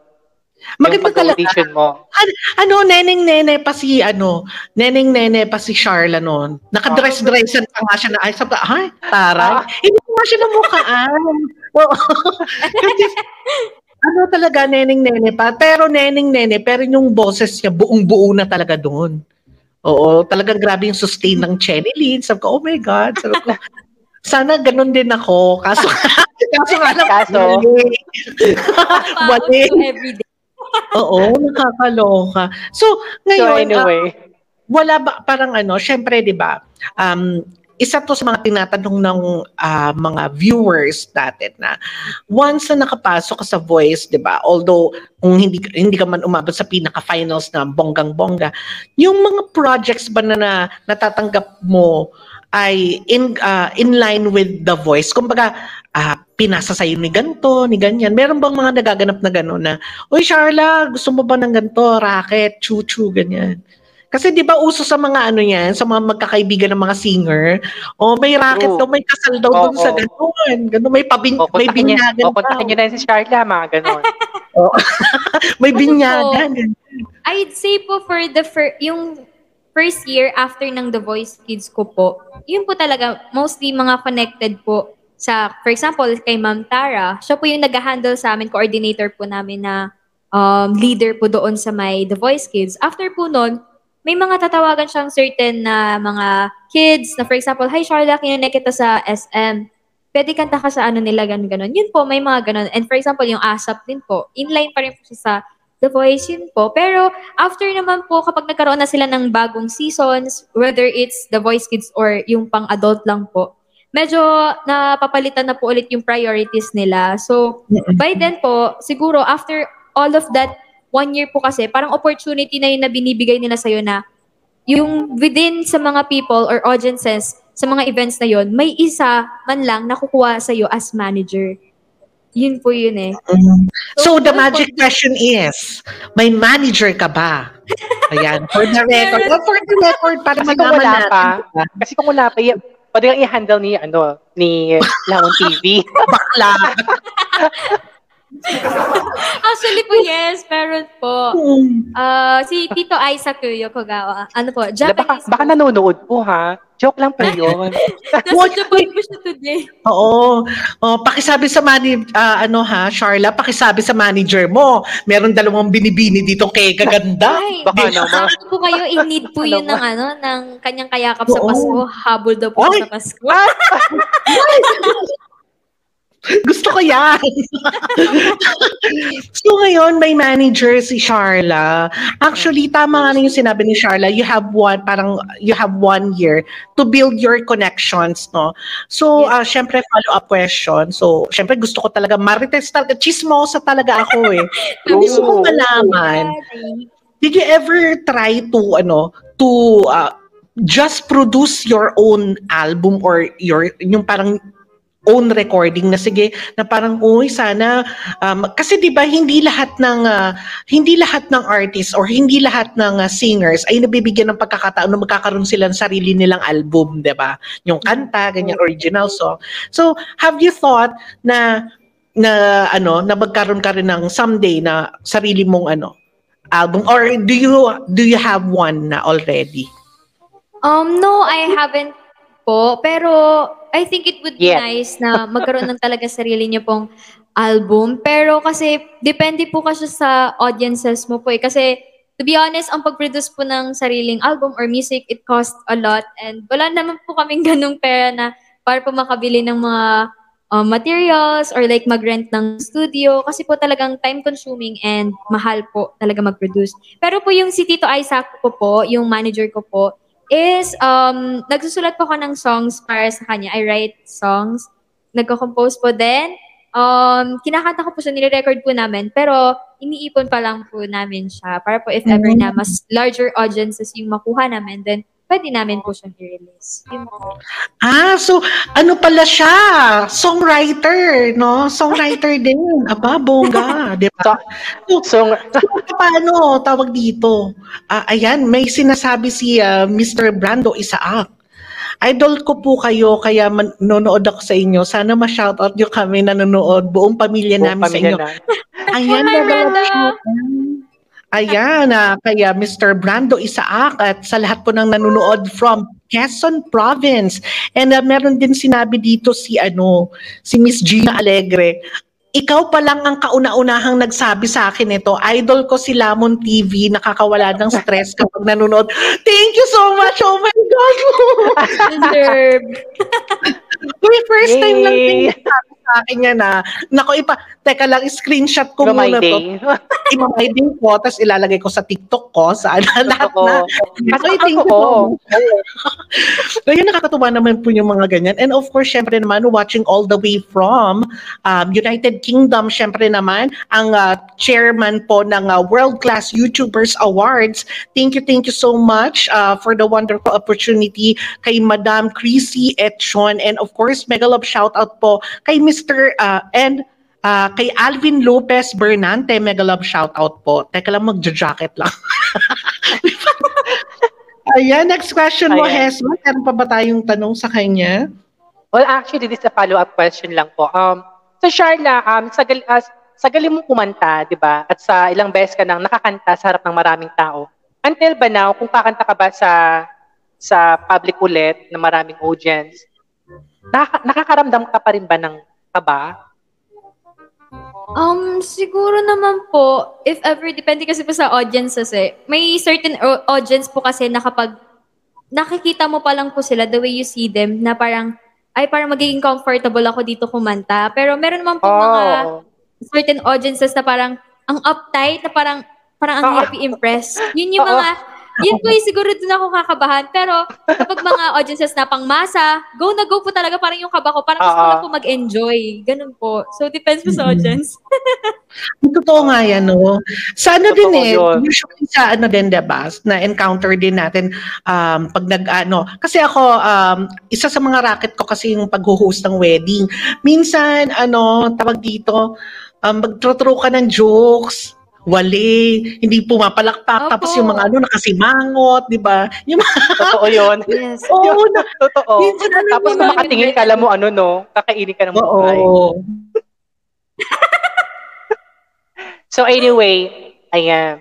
[SPEAKER 2] Maganda
[SPEAKER 3] yung
[SPEAKER 2] talaga.
[SPEAKER 3] pag-audition mo.
[SPEAKER 2] Ano, neneng-nene pa si, ano, neneng-nene pa si Charla noon. Nakadress-dressan pa nga siya na, ay, sabi, ay, taray.
[SPEAKER 3] Ah.
[SPEAKER 2] Hindi ko nga siya namukhaan. Oo. Kasi, ano talaga, neneng-nene pa. Pero neneng-nene, pero yung boses niya, buong-buo na talaga doon. Oo, talagang grabe yung sustain ng Chenny Lynn. Sabi ko, oh my God. Sabi ko, sana ganun din ako. Kaso, kaso nga lang,
[SPEAKER 3] Kaso?
[SPEAKER 5] everyday.
[SPEAKER 2] Oo, nakakaloka. So,
[SPEAKER 3] So
[SPEAKER 2] ngayon, ah,
[SPEAKER 3] anyway,
[SPEAKER 2] wala ba, parang ano, syempre, di ba, um, isa to sa mga tinatanong ng ah, mga viewers natin na once na nakapasok ka sa voice, 'di ba? Although kung hindi hindi ka man umabot sa pinaka-finals na bonggang-bongga, yung mga projects ba na, na natatanggap mo ay in ah, in line with the voice. Kumbaga, ah, pinasa sa'yo ni ganto, ni ganyan. Meron bang mga nagaganap na gano'n na, Uy, Charla, gusto mo ba ng ganto, racket, chuchu, ganyan. Kasi di ba uso sa mga ano yan, sa mga magkakaibigan ng mga singer, oh may racket daw, may kasal daw doon
[SPEAKER 3] Oo.
[SPEAKER 2] sa gano'n. Gano'n, may, pabing,
[SPEAKER 3] O,
[SPEAKER 2] may binyagan
[SPEAKER 3] o, kontakin niyo na si Charla, mga ganon.
[SPEAKER 2] May binyagan.
[SPEAKER 5] I'd say po for the fir- yung first year after ng The Voice Kids ko po, yun po talaga mostly mga connected po sa, for example, kay Ma'am Tara. Siya po yung nag-handle sa amin, coordinator po namin na um, leader po doon sa may The Voice Kids. After po nun, may mga tatawagan siyang certain na mga kids na for example, Hi Charla, kinunik kita sa SM. Pwede kanta ka sa ano nila, ganun, ganun. Yun po, may mga ganun. And for example, yung ASAP din po, inline pa rin po siya sa The Voice, yun po. Pero after naman po, kapag nagkaroon na sila ng bagong seasons, whether it's The Voice Kids or yung pang-adult lang po, medyo napapalitan na po ulit yung priorities nila. So, by then po, siguro after all of that one year po kasi, parang opportunity na yun na binibigay nila sa'yo na yung within sa mga people or audiences sa mga events na yon may isa man lang nakukuha sa'yo as manager. Yun po yun eh.
[SPEAKER 2] So the
[SPEAKER 5] doon po-
[SPEAKER 2] magic question is, may manager ka ba? Ayan, for the record. Well, for the record, para
[SPEAKER 3] Kasi kung wala
[SPEAKER 2] natin.
[SPEAKER 3] pa, kasi kung wala pa, y- pwede kang i-handle ni, ano, ni Lamon TV.
[SPEAKER 2] Bakla.
[SPEAKER 5] Actually po, yes, meron po. Ah, si Tito Isaac Yokogawa. Ano po,
[SPEAKER 3] baka,
[SPEAKER 5] Japanese.
[SPEAKER 3] baka nanonood po, ha? Joke lang po yun.
[SPEAKER 5] Nasa? Japan po siya today.
[SPEAKER 2] Oo. Oh, pakisabi sa mani ah, ano ha, Charla, pakisabi sa manager mo. Meron dalawang binibini dito kay kaganda.
[SPEAKER 5] Ay,
[SPEAKER 3] Baka
[SPEAKER 2] Di-
[SPEAKER 3] naman.
[SPEAKER 5] Sabi po kayo, in need po yun ng ano, ng kanyang kayakap sa
[SPEAKER 2] Oo.
[SPEAKER 5] Pasko. Habol daw po
[SPEAKER 2] Ay!
[SPEAKER 5] sa Pasko.
[SPEAKER 2] Gusto ko yan. so ngayon, may manager si Charla. Actually, tama nga na yung sinabi ni Charla. You have one, parang you have one year to build your connections, no? So,
[SPEAKER 5] Yes.
[SPEAKER 2] ah, syempre, follow-up question. So, syempre, gusto ko talaga, marites talaga, chismosa talaga ako eh. gusto ko malaman, did you ever try to, ano, to ah, just produce your own album or your, yung parang own recording na sige na parang uy sana um, kasi 'di ba hindi lahat ng ah, hindi lahat ng artists or hindi lahat ng ah, singers ay nabibigyan ng pagkakataon na magkakaroon sila ng sarili nilang album 'di ba? Yung kanta ganyan original song. So have you thought na na ano na magkaroon ka rin ng someday na sarili mong ano album? Or do you do you have one na already?
[SPEAKER 5] Um, no, I haven't po. Pero I think it would be
[SPEAKER 3] Yet.
[SPEAKER 5] nice na magkaroon ng talaga sarili niyo pong album. Pero kasi depende po kasi sa audiences mo po eh. Kasi to be honest, ang pag-produce po ng sariling album or music, it costs a lot. And wala naman po kaming ganung pera na para po makabili ng mga um, materials or like mag-rent ng studio. Kasi po talagang time-consuming and mahal po talaga mag-produce. Pero po yung si Tito Isaac ko po, yung manager ko po, is um, nagsusulat po ako ng songs para sa kanya. I write songs. Nagko-compose po din. Um, kinakanta ko po siya, nire-record po namin. Pero iniipon pa lang po namin siya. Para po if ever na mas larger audiences yung makuha namin, then pwede namin po siyang i-release.
[SPEAKER 2] Ah, so ano pala siya? Songwriter, no? Songwriter din. Aba, bongga, 'di ba?
[SPEAKER 3] So,
[SPEAKER 2] Paano tawag dito? Ah, ayan, may sinasabi si ah, Mr. Brando Isaac. Idol ko po kayo, kaya man- nanonood ako sa inyo. Sana ma-shoutout nyo kami nanonood. Buong pamilya
[SPEAKER 3] buong
[SPEAKER 2] namin sa
[SPEAKER 3] pamilya
[SPEAKER 2] inyo.
[SPEAKER 3] na.
[SPEAKER 2] Ayan,
[SPEAKER 5] Hi, Brando!
[SPEAKER 2] Ayan, ah, kaya Mr. Brando Isaac at sa lahat po ng nanonood from Quezon Province. And ah, meron din sinabi dito si ano, si Miss Gina Alegre. Ikaw pa lang ang kauna-unahang nagsabi sa akin ito. Idol ko si Lamon TV, nakakawala ng stress kapag nanonood. Thank you so much. Oh my God. Uy, first time lang
[SPEAKER 3] Yay!
[SPEAKER 2] din sa akin niya na, nako ipa, teka lang, screenshot ko
[SPEAKER 3] my
[SPEAKER 2] muna to.
[SPEAKER 3] day.
[SPEAKER 2] Imamiding ko, tapos ilalagay ko sa TikTok ko, sa ano, lahat na.
[SPEAKER 3] Kasi
[SPEAKER 2] Ay, thank you so much. Kaya nakakatuwa naman po yung mga ganyan. And of course, syempre naman, watching all the way from um, United Kingdom, syempre naman, ang uh, chairman po ng uh, World Class YouTubers Awards. Thank you, thank you so much uh, for the wonderful opportunity kay Madam Chrissy Etchon. And of course, mega love shout out po kay Mr. Uh, and uh, kay Alvin Lopez Bernante, mega love shout out po. Teka lang, magja-jacket lang. Ayan, next question mo. Hesma. Meron pa ba tayong tanong sa kanya?
[SPEAKER 3] Well, actually, this is a follow-up question lang po. Um, so, Sharla, um, sa, gal- uh, sa galing mong kumanta, di ba? At sa ilang beses ka nang nakakanta sa harap ng maraming tao. Until ba now, kung kakanta ka ba sa sa public ulit na maraming audience, nakaka- nakakaramdam ka pa rin ba ng kaba?
[SPEAKER 5] Um, siguro naman po, if ever, depende kasi po sa audiences eh. May certain au- audience po kasi na kapag nakikita mo pa lang po sila, the way you see them, na parang, ay parang magiging comfortable ako dito kumanta. Pero meron naman po mga
[SPEAKER 3] Oh.
[SPEAKER 5] certain audiences na parang, ang uptight, na parang, parang ang
[SPEAKER 3] Oo.
[SPEAKER 5] hirap i-impress. Yun yung
[SPEAKER 3] Oo.
[SPEAKER 5] mga, yun po yung siguro doon ako kakabahan. Pero kapag mga audiences na pang masa, go na go po talaga parang yung kaba ko. Parang gusto ko
[SPEAKER 3] Oo.
[SPEAKER 5] lang po mag-enjoy. Ganun po. So, depends po sa
[SPEAKER 2] Mhm.
[SPEAKER 5] audience.
[SPEAKER 2] Totoo nga yan, no? Sa ano din
[SPEAKER 3] Totoo
[SPEAKER 2] eh,
[SPEAKER 3] yun.
[SPEAKER 2] usually sa ano din, diba, na encounter din natin um, pag nag, ano, kasi ako, um, isa sa mga racket ko kasi yung pag-host ng wedding. Minsan, ano, tawag dito, um, magtrotro ka ng jokes, wali, hindi pumapalakpak,
[SPEAKER 5] Opo.
[SPEAKER 2] tapos yung mga ano, nakasimangot, di ba? Yung mga,
[SPEAKER 3] Totoo yun.
[SPEAKER 5] Yes.
[SPEAKER 2] oo, na,
[SPEAKER 3] Totoo.
[SPEAKER 2] minsan ano,
[SPEAKER 3] Tapos kung makatingin ka, alam mo ano, no? Kakainin ka ng buhay.
[SPEAKER 2] Oo.
[SPEAKER 3] So anyway, ayan.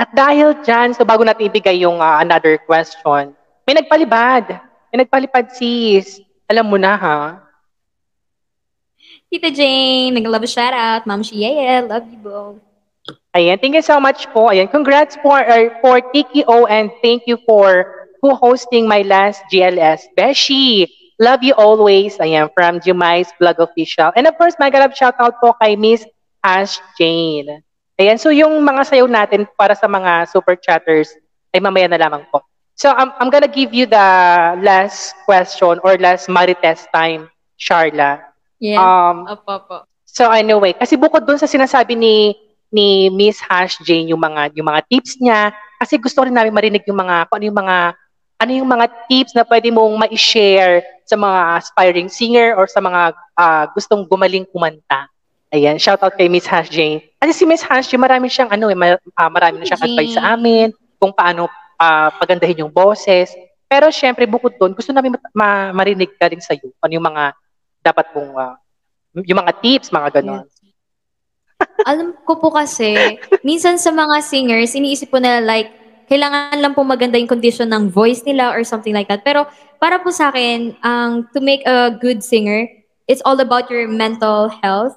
[SPEAKER 3] At dahil dyan, so bago natin ibigay yung ah, another question, may nagpalibad. May nagpalipad sis. Alam mo na ha?
[SPEAKER 5] Tita Jane, nag-love shout out. Ma'am Shiel, love you both.
[SPEAKER 3] Ayan, thank you so much po. Ayan, congrats for, uh, for TKO and thank you for co-hosting my last GLS. Beshi, love you always. Ayan, from Jumai's Vlog Official. And of course, mega love shout out po kay Miss Ash Jane. Ayan, so yung mga sayaw natin para sa mga super chatters ay mamaya na lamang po. So I'm, I'm gonna give you the last question or last Marites time, Charla.
[SPEAKER 5] Yeah.
[SPEAKER 3] Um,
[SPEAKER 5] Opo, opo.
[SPEAKER 3] So anyway, kasi bukod dun sa sinasabi ni ni Miss Hash Jane yung mga yung mga tips niya, kasi gusto rin namin marinig yung mga kung ano yung mga ano yung mga tips na pwede mong ma-share sa mga aspiring singer or sa mga ah, gustong gumaling kumanta. Ayan, shout out kay Miss Hash Jane. Kasi si Miss Hash Jane, marami siyang ano, eh, ma- ah, marami na siyang
[SPEAKER 5] Jane.
[SPEAKER 3] advice sa amin kung paano ah, pagandahin yung boses. Pero syempre, bukod doon, gusto namin ma- marinig ka rin sa iyo ano yung mga dapat mong ah, yung mga tips, mga ganon.
[SPEAKER 5] Alam ko po kasi, minsan sa mga singers, iniisip po nila like, kailangan lang po maganda yung condition ng voice nila or something like that. Pero para po sa akin, ang to make a good singer, it's all about your mental health.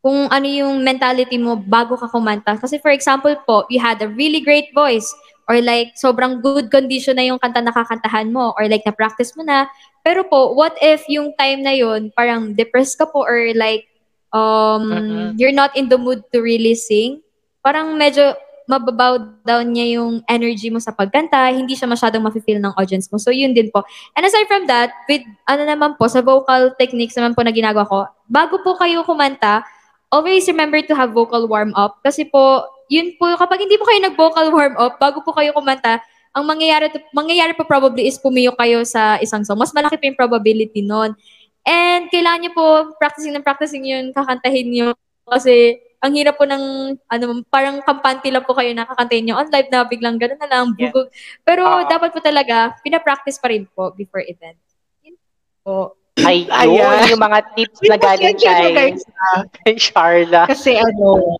[SPEAKER 5] Kung ano yung mentality mo bago ka kumanta. Kasi for example po, you had a really great voice or like sobrang good condition na yung kanta na kakantahan mo or like na-practice mo na. Pero po, what if yung time na yun, parang depressed ka po or like um,
[SPEAKER 3] Mhm.
[SPEAKER 5] you're not in the mood to really sing, parang medyo mababaw down niya yung energy mo sa pagkanta, hindi siya masyadong mafe-feel ng audience mo. So, yun din po. And aside from that, with, ano naman po, sa vocal techniques naman po na ginagawa ko, bago po kayo kumanta, always remember to have vocal warm-up. Kasi po, yun po, kapag hindi po kayo nag-vocal warm-up, bago po kayo kumanta, ang mangyayari, to, mangyayari po probably is pumiyok kayo sa isang song. Mas malaki pa yung probability nun. And kailangan nyo po practicing ng practicing yun, kakantahin nyo. Kasi ang hirap po ng, ano, parang kampante lang po kayo nakakantahin nyo on live na biglang gano'n na lang,
[SPEAKER 3] Yeah.
[SPEAKER 5] bugog. Pero
[SPEAKER 3] Oo.
[SPEAKER 5] dapat po talaga, pinapractice pa rin po before event. Yun po.
[SPEAKER 3] Ay,
[SPEAKER 2] Ayan.
[SPEAKER 3] yun yung mga tips na galing kay,
[SPEAKER 2] guys, ah.
[SPEAKER 3] kay Charla.
[SPEAKER 2] Kasi ano,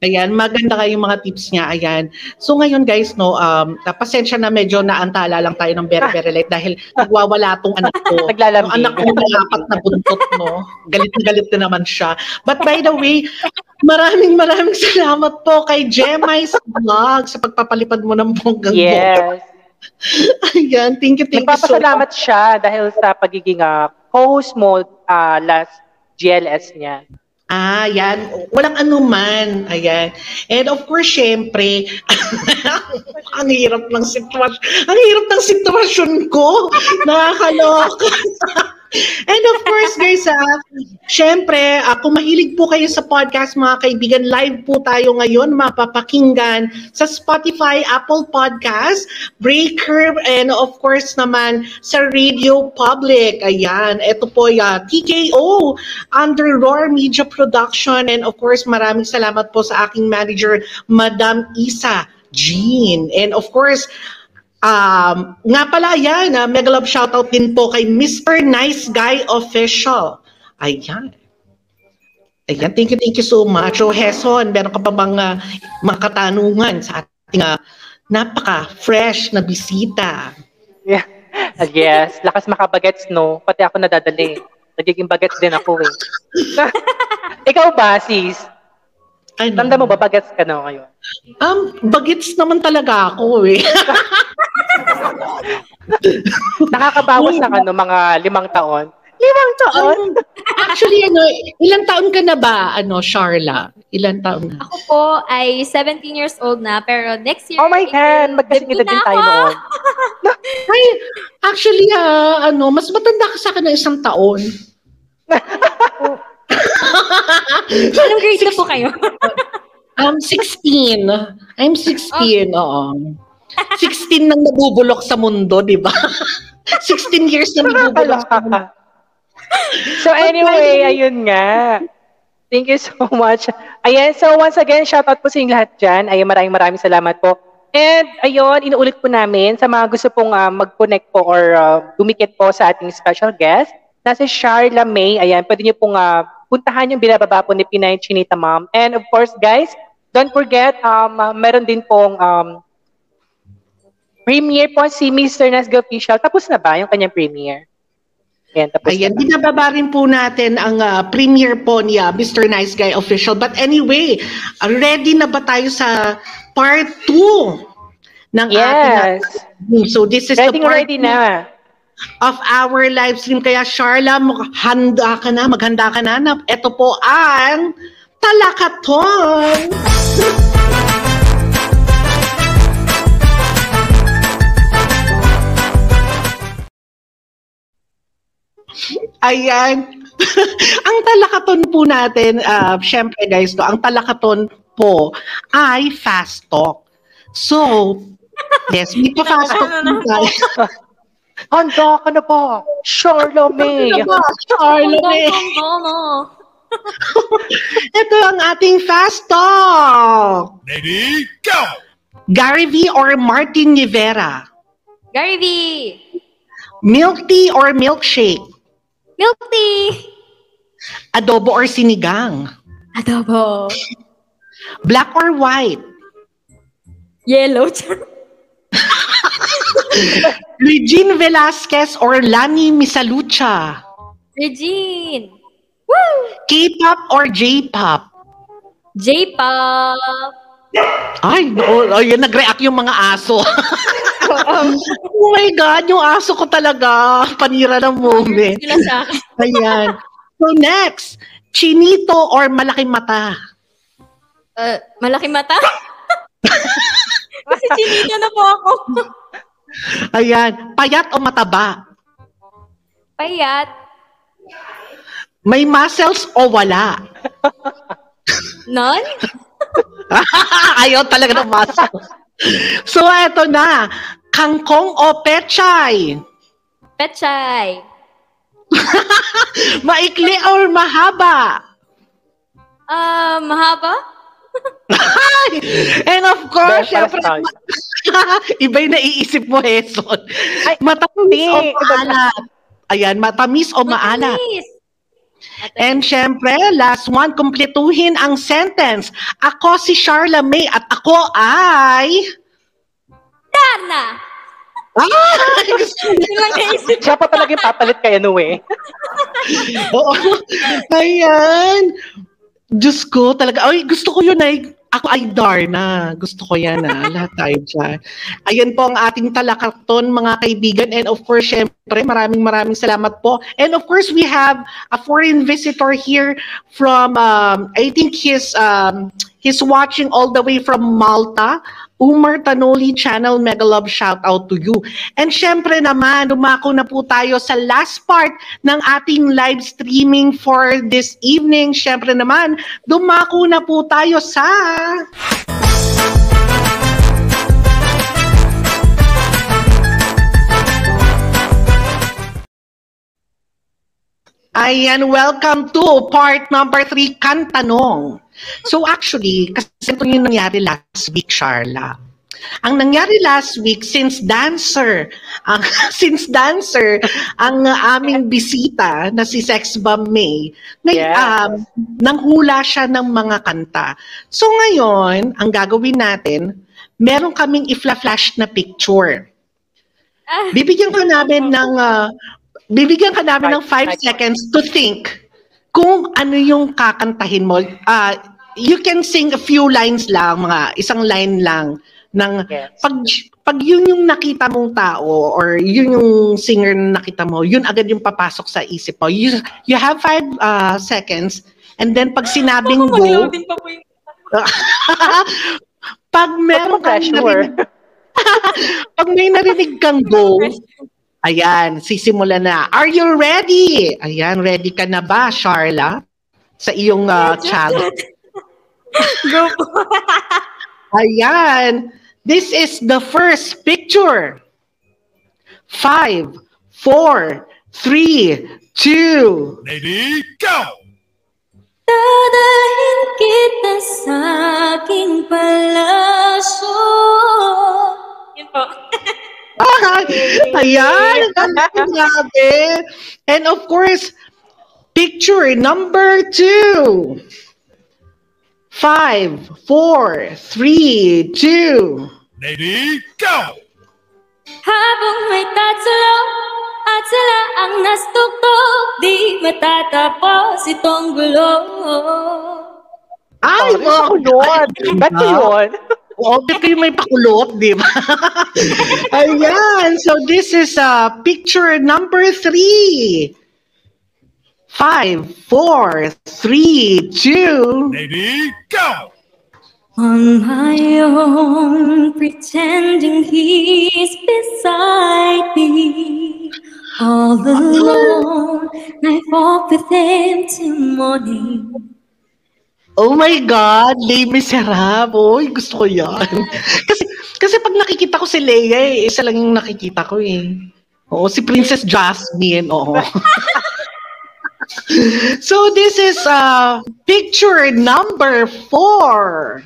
[SPEAKER 2] ayan, maganda kayong mga tips niya, ayan. So ngayon guys, no, um, pasensya na medyo naantala lang tayo ng very, very late dahil nagwawala tong anak ko.
[SPEAKER 3] Naglalambing.
[SPEAKER 2] anak ko may apat na buntot, no? Galit na galit na naman siya. But by the way, maraming maraming salamat po kay Gemma's Vlog sa pagpapalipad mo ng bonggang
[SPEAKER 3] Yes.
[SPEAKER 2] Ayan, thank you, thank you so much.
[SPEAKER 3] Nagpapasalamat siya dahil sa pagiging ah, host mo ah, last GLS niya.
[SPEAKER 2] Ah, yan. Walang anuman. Ayan. And of course, syempre, ang hirap ng sitwasyon. Ang hirap ng sitwasyon ko. Nakakaloka. And of course, guys, ah, syempre, ah, kung mahilig po kayo sa podcast, mga kaibigan, live po tayo ngayon, mapapakinggan sa Spotify, Apple Podcast, Breaker, and of course naman sa Radio Public. Ayan, ito po ya TKO under Roar Media Production. And of course, maraming salamat po sa aking manager, Madam Isa Jean. And of course, Um, nga pala yan, uh, mega love shoutout din po kay Mr. Nice Guy Official. Ayan. Ayan, thank you, thank you so much. So, Heson, meron ka pa bang uh, mga katanungan sa ating uh, napaka-fresh na bisita?
[SPEAKER 3] Yeah. Yes, lakas makabagets, no? Pati ako nadadali. Nagiging bagets din ako, eh. Ikaw ba, sis?
[SPEAKER 2] Ano?
[SPEAKER 3] Tanda mo ba bagets ka na ngayon?
[SPEAKER 2] Um, bagets naman talaga ako eh.
[SPEAKER 3] Nakakabawas ng ano, mga limang taon. Limang taon?
[SPEAKER 2] Um, actually, ano, ilang taon ka na ba, ano, Charla? Ilang taon na?
[SPEAKER 5] Ako po ay 17 years old na, pero next year...
[SPEAKER 3] Oh my God, magkasing edad din tayo noon.
[SPEAKER 2] Ay, actually, ah, ano, mas matanda ka sa akin ng isang taon.
[SPEAKER 5] Anong grade na po kayo?
[SPEAKER 2] I'm 16. I'm 16, oo. 16 nang nabubulok sa mundo, di ba? 16 years na nabubulok sa mundo.
[SPEAKER 3] so anyway, ayun nga. Thank you so much. Ayan, so once again, shout out po sa inyong lahat dyan. Ayan, maraming maraming salamat po. And ayun, inuulit po namin sa mga gusto pong uh, mag-connect po or uh, dumikit po sa ating special guest na si Charla May. Ayan, pwede niyo pong uh, puntahan yung binababa po ni Pinay Chinita Ma'am. And of course, guys, don't forget, um, meron din pong um, premiere po si Mr. Nasgo Official. Tapos na ba yung kanyang premiere? Ayan, tapos
[SPEAKER 2] Ayan,
[SPEAKER 3] na ba?
[SPEAKER 2] binababa rin po natin ang uh, premiere po ni uh, Mr. Nice Guy Official. But anyway, ready na ba tayo sa part 2 ng
[SPEAKER 3] Yes.
[SPEAKER 2] ating So this is
[SPEAKER 3] Ready
[SPEAKER 2] the part
[SPEAKER 3] ready
[SPEAKER 2] two
[SPEAKER 3] na.
[SPEAKER 2] of our live stream. Kaya Charla, handa ka na, maghanda ka na. na ito po ang Talakaton! Ayan. ang talakaton po natin, uh, syempre guys, no, ang talakaton po ay fast talk. So, yes, may pa fast talk po tayo.
[SPEAKER 3] Handa ka na ba? Charlemagne.
[SPEAKER 2] Ano Charlemagne? Ito ang ating fast talk.
[SPEAKER 6] Ready, go!
[SPEAKER 2] Gary V or Martin Rivera?
[SPEAKER 5] Gary V.
[SPEAKER 2] Milk tea or milkshake?
[SPEAKER 5] Milk tea.
[SPEAKER 2] Adobo or sinigang?
[SPEAKER 5] Adobo.
[SPEAKER 2] Black or white?
[SPEAKER 5] Yellow.
[SPEAKER 2] Regine Velasquez or Lani Misalucha?
[SPEAKER 5] Regine. Woo!
[SPEAKER 2] K-pop or J-pop?
[SPEAKER 5] J-pop.
[SPEAKER 2] Ay, no, ayun, nag-react yung mga aso. oh my God, yung aso ko talaga. Panira ng moment.
[SPEAKER 5] Sila sa akin.
[SPEAKER 2] Ayan. So next, chinito or malaking mata?
[SPEAKER 5] Uh, malaki mata? Kasi chinita na po ako.
[SPEAKER 2] Ayan, payat o mataba?
[SPEAKER 5] Payat.
[SPEAKER 2] May muscles o wala?
[SPEAKER 5] Non?
[SPEAKER 2] Ayaw talaga ng muscles. So eto na, kangkong o pechay?
[SPEAKER 5] Petchay.
[SPEAKER 2] Maikli or mahaba?
[SPEAKER 5] Ah, mahaba?
[SPEAKER 2] And of course,
[SPEAKER 3] Best
[SPEAKER 2] syempre,
[SPEAKER 3] tayo.
[SPEAKER 2] iba yung naiisip mo, Heson.
[SPEAKER 3] Ay,
[SPEAKER 2] Matamis o maalat? Ayan, matamis o maalat?
[SPEAKER 5] Matamis.
[SPEAKER 2] And syempre, last one, kumpletuhin ang sentence. Ako si Charla May at ako ay...
[SPEAKER 5] Darna.
[SPEAKER 2] Ah!
[SPEAKER 5] Yun lang naisip.
[SPEAKER 3] Siya pa talaga yung papalit kay ano eh.
[SPEAKER 2] Oo. Ayan. Diyos ko, talaga. Ay, gusto ko yun ay Ako ay Darna. Gusto ko yan ah. Lahat tayo dyan. Ayan po ang ating talakaton mga kaibigan. And of course, syempre, maraming maraming salamat po. And of course, we have a foreign visitor here from, um, I think he's, um, he's watching all the way from Malta. Umar Tanoli Channel, mega love shout out to you. And syempre naman, dumako na po tayo sa last part ng ating live streaming for this evening. Syempre naman, dumako na po tayo sa... Ayan, welcome to part number three, Kantanong. So actually, kasi ito yung nangyari last week, Charla. Ang nangyari last week, since dancer, ang, since dancer, ang aming bisita na si Sex Bomb May, ngay,
[SPEAKER 3] Yes.
[SPEAKER 2] um, nanghula siya ng mga kanta. So ngayon, ang gagawin natin, meron kaming ifla-flash na picture.
[SPEAKER 5] Ah.
[SPEAKER 2] Bibigyan ka namin ng ah, bibigyan ka namin ng 5 seconds to think kung ano yung kakantahin mo. Ah, you can sing a few lines lang, mga isang line lang ng
[SPEAKER 3] Yes.
[SPEAKER 2] pag pag yun yung nakita mong tao or yun yung singer na nakita mo, yun agad yung papasok sa isip mo. You, you have five ah, seconds and then pag sinabing go, pag meron kang narinig, pag may narinig kang go, ayan, sisimula na. Are you ready? Ayan, ready ka na ba, Charla? Sa iyong uh, channel.
[SPEAKER 5] Go po.
[SPEAKER 2] Ayan. This is the first picture. Five, four, three, two.
[SPEAKER 6] Lady, go!
[SPEAKER 4] Dadalhin kita sa aking palasyo
[SPEAKER 5] Yun po.
[SPEAKER 2] Ah, ayan. Ang grabe. And of course, picture number two. Five, four, three, two.
[SPEAKER 6] Lady, go!
[SPEAKER 4] Habang may tatlo at sila ang nastugtog Di matatapos itong gulo
[SPEAKER 2] Ay,
[SPEAKER 3] Oh,
[SPEAKER 2] wow.
[SPEAKER 3] yun. Ba't yun?
[SPEAKER 2] Oo, ba't kayo may pakulot, di ba? Ayan. So this is uh, picture number three. Five, four, three, two.
[SPEAKER 6] Lady, go!
[SPEAKER 4] On my own, pretending he's beside me. All alone, I walk with him till morning.
[SPEAKER 2] Oh my God, Les Miserables. Oy, gusto ko yan. kasi, kasi pag nakikita ko si Leia, eh, isa lang yung nakikita ko eh. Oo, si Princess Jasmine, oo. so this is uh, picture number four.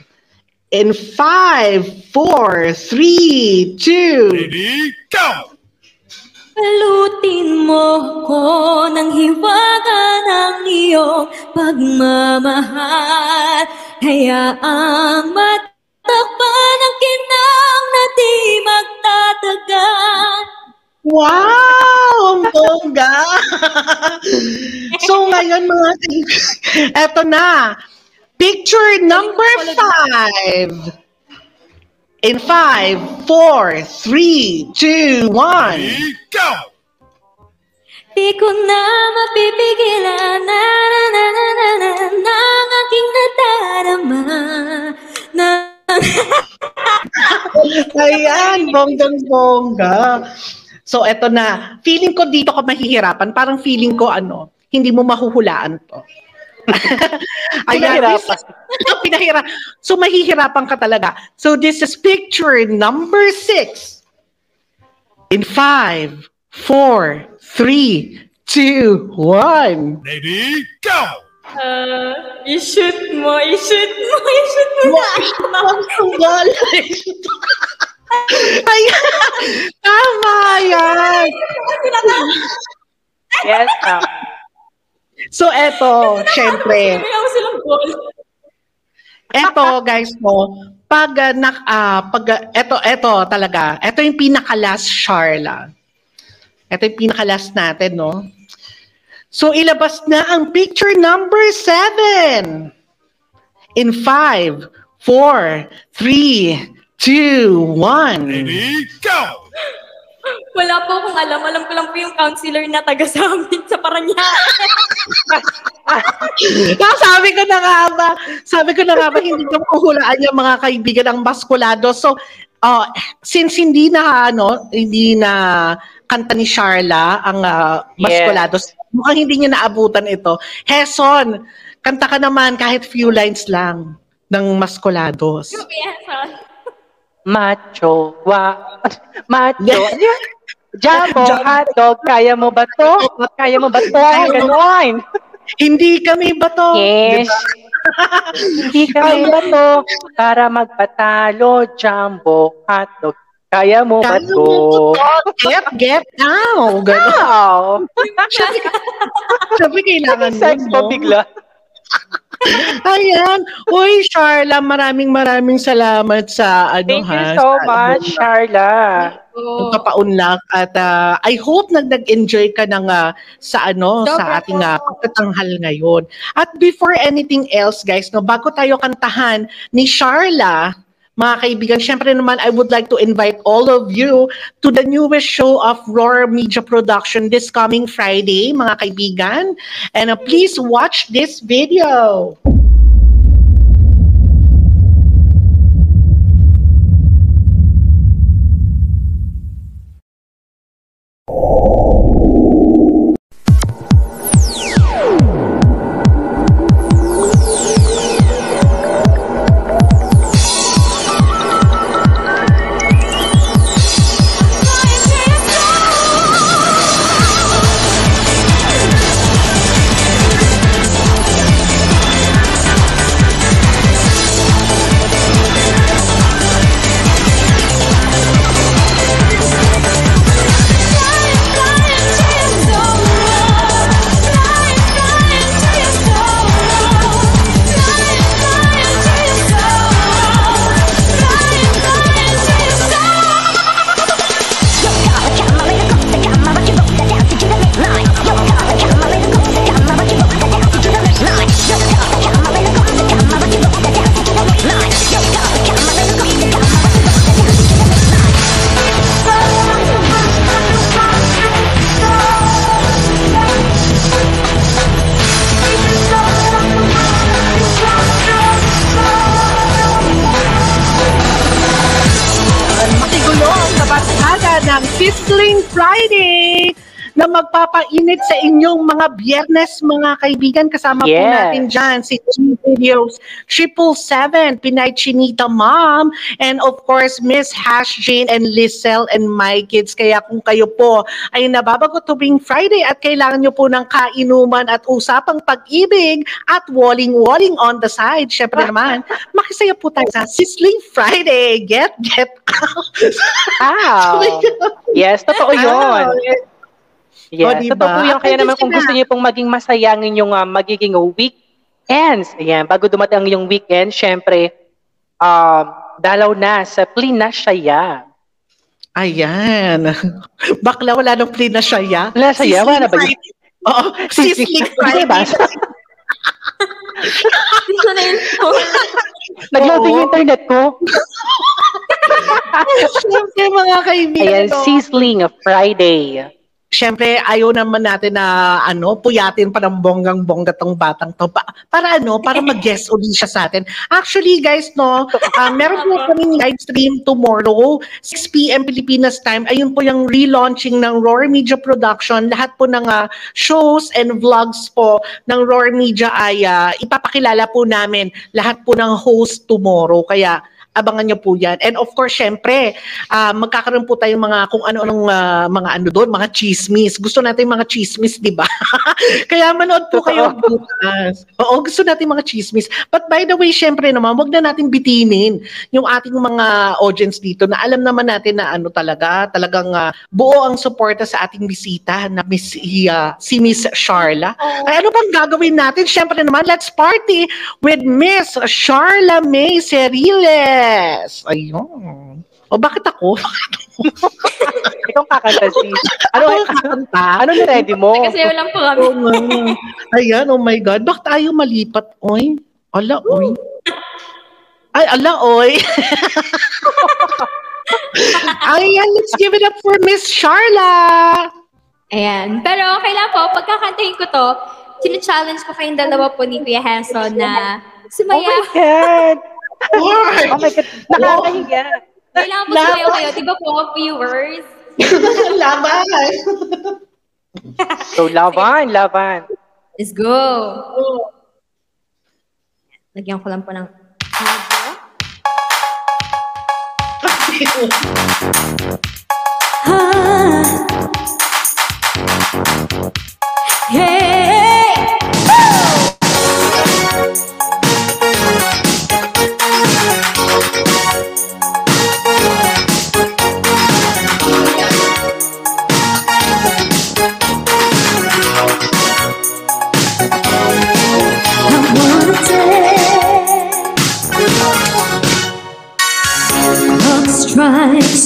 [SPEAKER 2] In five, four, three, two.
[SPEAKER 6] Lady, go!
[SPEAKER 4] Palutin mo ko ng hiwaga ng iyong pagmamahal Hayaang matakpan ang kinang na di magtatagal
[SPEAKER 2] Wow! Ang bongga! so ngayon mga eto na. Picture number five. In five, four, three, two, one.
[SPEAKER 6] Go!
[SPEAKER 4] Di ko na mapipigilan na na na na na na Nang aking nadarama na
[SPEAKER 2] Ayan, bonggang bongga. So eto na. Feeling ko dito ka mahihirapan. Parang feeling ko ano, hindi mo mahuhulaan to. Ayan, this-
[SPEAKER 3] Pinahirapan.
[SPEAKER 2] Pinahira. So mahihirapan ka talaga. So this is picture number six. In five, four, three, two, one.
[SPEAKER 6] Lady, go!
[SPEAKER 5] Uh, i-shoot mo, i-shoot mo, i-shoot mo na.
[SPEAKER 2] Ang tunggal. Ayan. Tama yan.
[SPEAKER 3] Yes, um,
[SPEAKER 2] So eto, syempre.
[SPEAKER 5] Silang goal.
[SPEAKER 2] Eto guys mo, pag uh, nak ah, pag ah, eto eto talaga. Eto yung pinaka last Charla. Ito yung pinaka last natin, no? So ilabas na ang picture number seven. In five, four, three, two, one.
[SPEAKER 6] Ready, go!
[SPEAKER 5] Wala po akong alam. Alam ko lang po yung counselor na taga sa amin sa Paranaque.
[SPEAKER 2] Ah, sabi ko na nga ba, sabi ko na nga ba, hindi ko mahuhulaan yung mga kaibigan ng Basculado. So, uh, since hindi na, ano, hindi na kanta ni Charla ang uh, Basculados, mukhang hindi niya naabutan ito. Heson, kanta ka naman kahit few lines lang ng Masculados.
[SPEAKER 5] Yes,
[SPEAKER 3] Macho, wa, macho. Jumbo, hotdog, kaya mo ba to? Kaya mo ba to? Ganon.
[SPEAKER 2] Hindi kami ba to?
[SPEAKER 3] Yes. Hindi kami ba to? Para magpatalo, jumbo, hotdog. Kaya mo ba
[SPEAKER 2] Kaya ba to? Get, get now. Ganon.
[SPEAKER 3] Wow!
[SPEAKER 2] Sabi kailangan
[SPEAKER 3] Sex mo
[SPEAKER 2] no?
[SPEAKER 3] bigla.
[SPEAKER 2] Ayan. Uy, Charla, maraming maraming salamat sa ano
[SPEAKER 3] Thank you
[SPEAKER 2] ha.
[SPEAKER 3] so
[SPEAKER 2] sa-
[SPEAKER 3] much, Charla.
[SPEAKER 5] Oo.
[SPEAKER 2] Pagpapaunlak at ah, I hope nag nag-enjoy ka ng ah, sa ano
[SPEAKER 5] Sobra
[SPEAKER 2] sa ating uh, pagtatanghal ngayon. At before anything else guys, no, bago tayo kantahan ni Charla, mga kaibigan, syempre naman I would like to invite all of you to the newest show of Roar Media Production this coming Friday, mga kaibigan. And uh, please watch this video. Matigulo biyernes, mga kaibigan. Kasama po
[SPEAKER 3] Yes.
[SPEAKER 2] natin dyan si G Videos, Triple Seven, Pinay Chinita Mom, and of course, Miss Hash Jane and Lizelle and my kids. Kaya kung kayo po ay nababago tuwing Friday at kailangan nyo po ng kainuman at usapang pag-ibig at walling-walling on the side, syempre naman, makisaya po tayo sa Sizzling Friday. Get, get out.
[SPEAKER 3] Wow! Yes, totoo yun. Yes,
[SPEAKER 2] O, diba?
[SPEAKER 3] totoo po yun. Kaya naman kung gusto niyo pong maging masaya ang inyong ah, magiging weekends. Ayan, bago dumating ang inyong weekend, syempre, um, dalaw na sa Plina Shaya.
[SPEAKER 2] Ayan. Bakla, wala nang play na siya, ya?
[SPEAKER 3] Wala na siya? Wala na ba yun?
[SPEAKER 2] Friday. Oo, Sizzling Friday.
[SPEAKER 3] Diba?
[SPEAKER 5] Hindi ko na yun.
[SPEAKER 3] Nag-loading yung internet ko.
[SPEAKER 2] Siyempre, mga kaibigan.
[SPEAKER 3] Ayan? Sizzling Friday.
[SPEAKER 2] Siyempre, ayaw naman natin na ano, puyatin pa ng bonggang-bongga tong batang to. Pa- para ano, para mag-guest uli siya sa atin. Actually, guys, no, uh, meron po kaming live stream tomorrow, 6 p.m. Pilipinas time. Ayun po yung relaunching ng Roar Media Production. Lahat po ng ah, shows and vlogs po ng Roar Media ay ah, ipapakilala po namin lahat po ng host tomorrow. Kaya abangan nyo po yan. And of course, syempre, ah, magkakaroon po tayong mga kung ano-anong ah, mga ano doon, mga chismis. Gusto natin mga chismis, di ba? Kaya manood po kayo bukas. Oo, gusto natin mga chismis. But by the way, syempre naman, wag na natin bitinin yung ating mga audience dito na alam naman natin na ano talaga, talagang ah, buo ang suporta sa ating bisita na Miss, ah, si Miss Charla. Ay, ano bang gagawin natin? Syempre naman, let's party with Miss Charla May Ceriles. Ayun. O bakit ako?
[SPEAKER 3] Ikaw kakanta sis. Ano,
[SPEAKER 2] yung kakanta?
[SPEAKER 3] ano na ready mo?
[SPEAKER 5] Kasi lang po kami.
[SPEAKER 2] Nga. Ayan, oh my God. Bakit ayaw malipat? Oy. Ala, oy. Ay, ala, oy. Ayan, let's give it up for Miss Charla.
[SPEAKER 5] Ayan. Pero okay lang po, pagkakantahin ko to, challenge ko kayong dalawa po ni Kuya Henson na
[SPEAKER 3] Oh
[SPEAKER 5] sumaya.
[SPEAKER 3] my God!
[SPEAKER 2] Why?
[SPEAKER 3] Oh my God! Nakakahiya.
[SPEAKER 5] Kailangan po sumayaw kayo. Di ba po, viewers?
[SPEAKER 2] Laban.
[SPEAKER 3] So, laban, laban.
[SPEAKER 5] Let's go! Lagyan ko lang po ng.
[SPEAKER 4] Ah. Hey.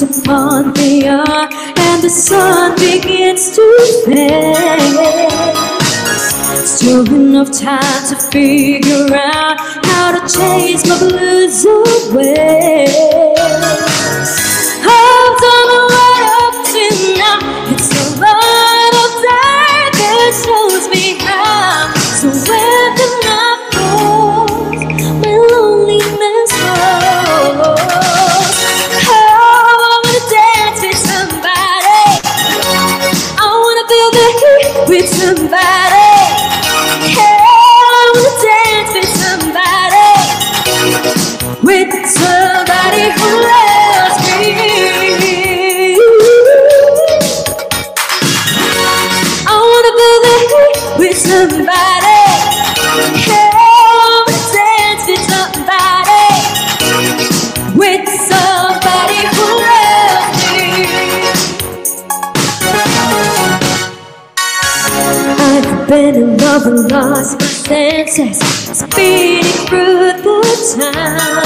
[SPEAKER 4] Upon the earth and the sun begins to fade. Still enough time to figure out how to chase my blues away. I've done a lot up to now. It's in lost my senses, speeding through the town.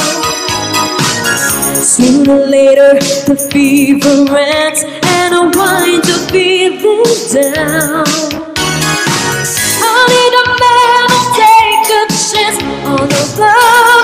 [SPEAKER 4] Sooner or later, the fever ends, and I wind up feeling down. I need a man who'll take a chance on the love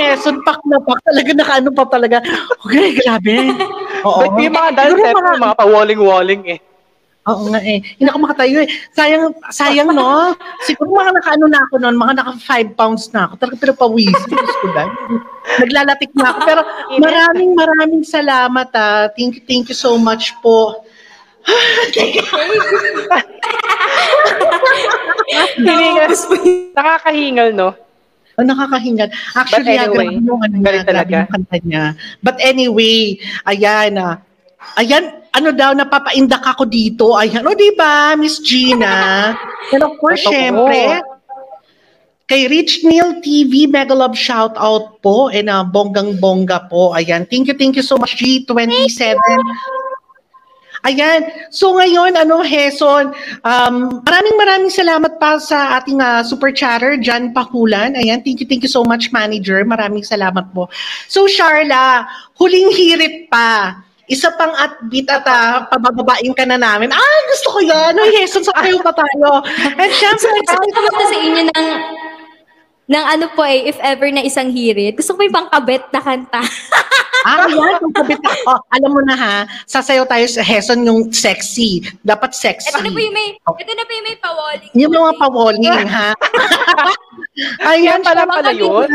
[SPEAKER 2] Eson, pak na pak. Talaga nakaano pa talaga. Okay, grabe. Oo.
[SPEAKER 3] But yung mga dance
[SPEAKER 2] Siguro
[SPEAKER 3] step,
[SPEAKER 2] mga-
[SPEAKER 3] mga pa-walling-walling eh.
[SPEAKER 2] Oo nga eh. Hindi ako makatayo eh. Sayang, sayang no? Siguro mga nakaano na ako noon, mga naka 5 pounds na ako. Talaga pero pawis. Diyos ko dahil. Naglalatik na ako. Pero maraming maraming salamat ah. Thank you, thank you so much po.
[SPEAKER 3] Nakakahingal, no?
[SPEAKER 2] Oh, nakakahingal. Actually,
[SPEAKER 3] But anyway,
[SPEAKER 2] grabe yung, ano
[SPEAKER 3] galing talaga.
[SPEAKER 2] yung kanta niya. But anyway, ayan ah. Ayan, ano daw, napapaindak ako dito. Ayan, o di ba, Miss Gina? And of course, syempre, kay Rich Neil TV, mega love shout out po. And uh, bonggang-bongga po. Ayan, thank you, thank you so much, G27. Ayan. So ngayon, ano, Heson, um, maraming maraming salamat pa sa ating ah, super chatter, John Pakulan. Ayan, thank you, thank you so much, manager. Maraming salamat po. So, Charla, huling hirit pa. Isa pang upbeat at uh, pabababain ka na namin. Ah, gusto ko yan. Ay, Heson, sa kayo pa tayo. And syempre,
[SPEAKER 5] kumanta sa inyo ng ng ano po eh, if ever na isang hirit. Gusto ko yung pangkabet na kanta.
[SPEAKER 2] Ah, yan. Kung kabit na. Oh, alam mo na ha, sasayaw tayo sa Heson yung sexy. Dapat sexy.
[SPEAKER 5] ito na po yung may, ito na po yung may pawalling.
[SPEAKER 2] Yung mga pawalling, ha? Ayan,
[SPEAKER 3] Yan pala pala yun.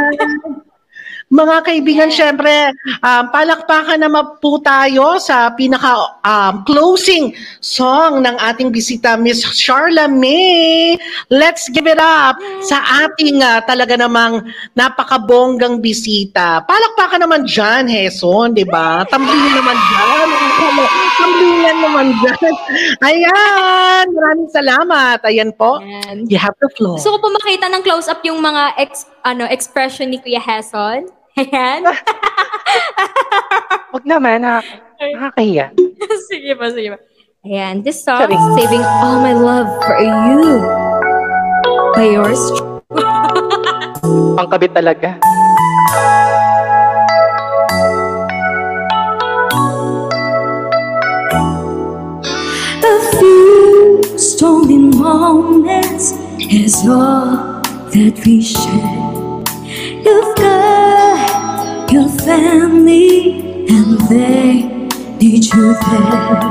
[SPEAKER 2] Mga kaibigan, syempre, um, palakpakan naman po tayo sa pinaka um, closing song ng ating bisita, Miss Charla May. Let's give it up sa ating ah, talaga namang napakabonggang bisita. Palakpakan naman dyan, Heson, di ba? Tamblingan naman dyan. Tamblingan naman dyan. Ayan, maraming salamat. Ayan po.
[SPEAKER 5] Ayan.
[SPEAKER 2] You have the floor.
[SPEAKER 5] Gusto ko po makita ng close-up yung mga ex, ano, expression ni Kuya Heson. Ayan. Ah.
[SPEAKER 3] Huwag naman, nakaka- nakakahiya.
[SPEAKER 5] sige pa, sige pa. Ayan, this song,
[SPEAKER 3] Sorry.
[SPEAKER 5] Saving All My Love For You. By yours
[SPEAKER 3] Pangkabit talaga.
[SPEAKER 4] A few stormy moments is all that we share. You've got your family and they need you there.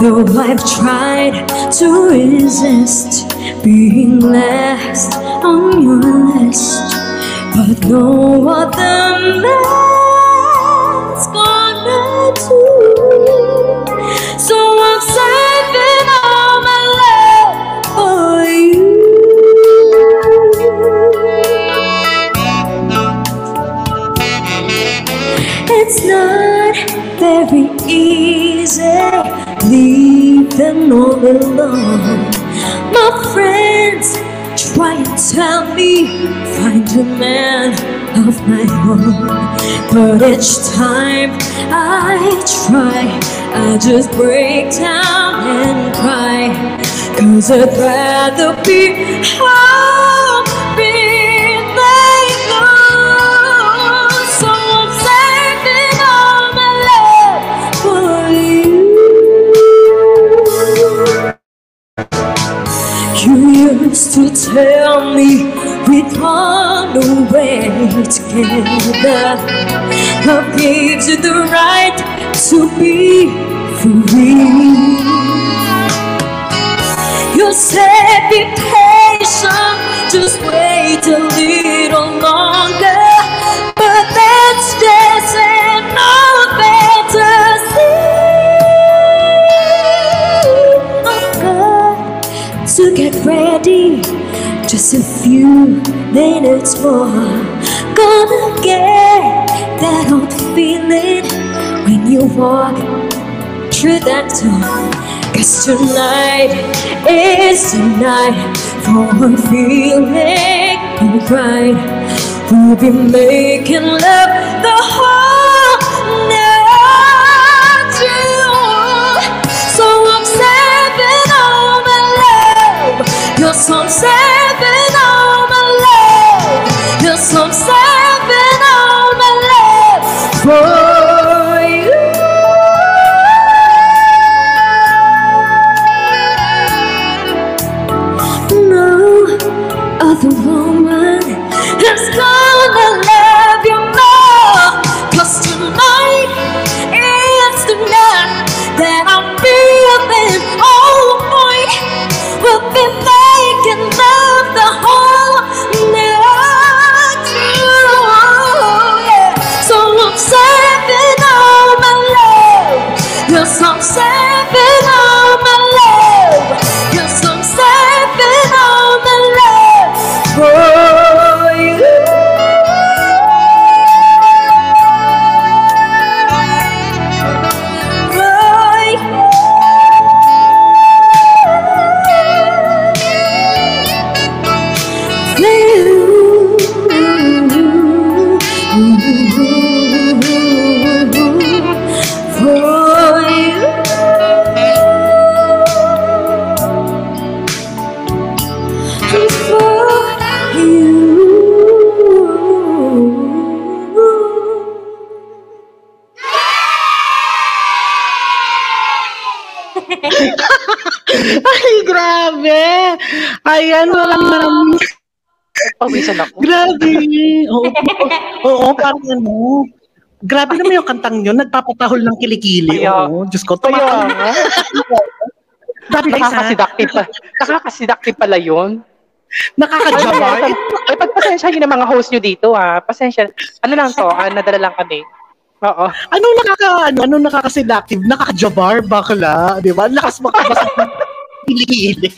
[SPEAKER 4] Though I've tried to resist being last on your list, but no other man's very easy leaving all alone. My friends try and tell me find a man of my own, but each time I try, I just break down and cry. Cause I'd rather be home used to tell me we'd run away together. Love gives you the right to be free. You said be patient, just wait a little longer. But that's just ready, just a few minutes more. Gonna get that old feeling when you walk through that door. Cause tonight is the night for one feeling right. We'll be making love the whole
[SPEAKER 2] say Ayan, maraming maraming
[SPEAKER 3] Pawisan ako.
[SPEAKER 2] Grabe. Oo, oo, parang ano. Grabe naman yung kantang yun. Nagpapatahol ng kilikili.
[SPEAKER 3] Kaya-
[SPEAKER 2] Oo, Diyos ko.
[SPEAKER 3] Nga.
[SPEAKER 2] Grabe guys, ha?
[SPEAKER 3] Nakakasidaktive pa. Nakakasidaktive pala yun.
[SPEAKER 2] Nakakajabar.
[SPEAKER 3] Ay, pagpasensya nyo ng mga host nyo dito, ha? Pasensya. Ano lang to? Ah, nadala lang kami. Oo.
[SPEAKER 2] Anong nakaka, ano, anong nakakasidactive? Nakakajabar, bakla. Di ba? Lakas makabasa kilikili.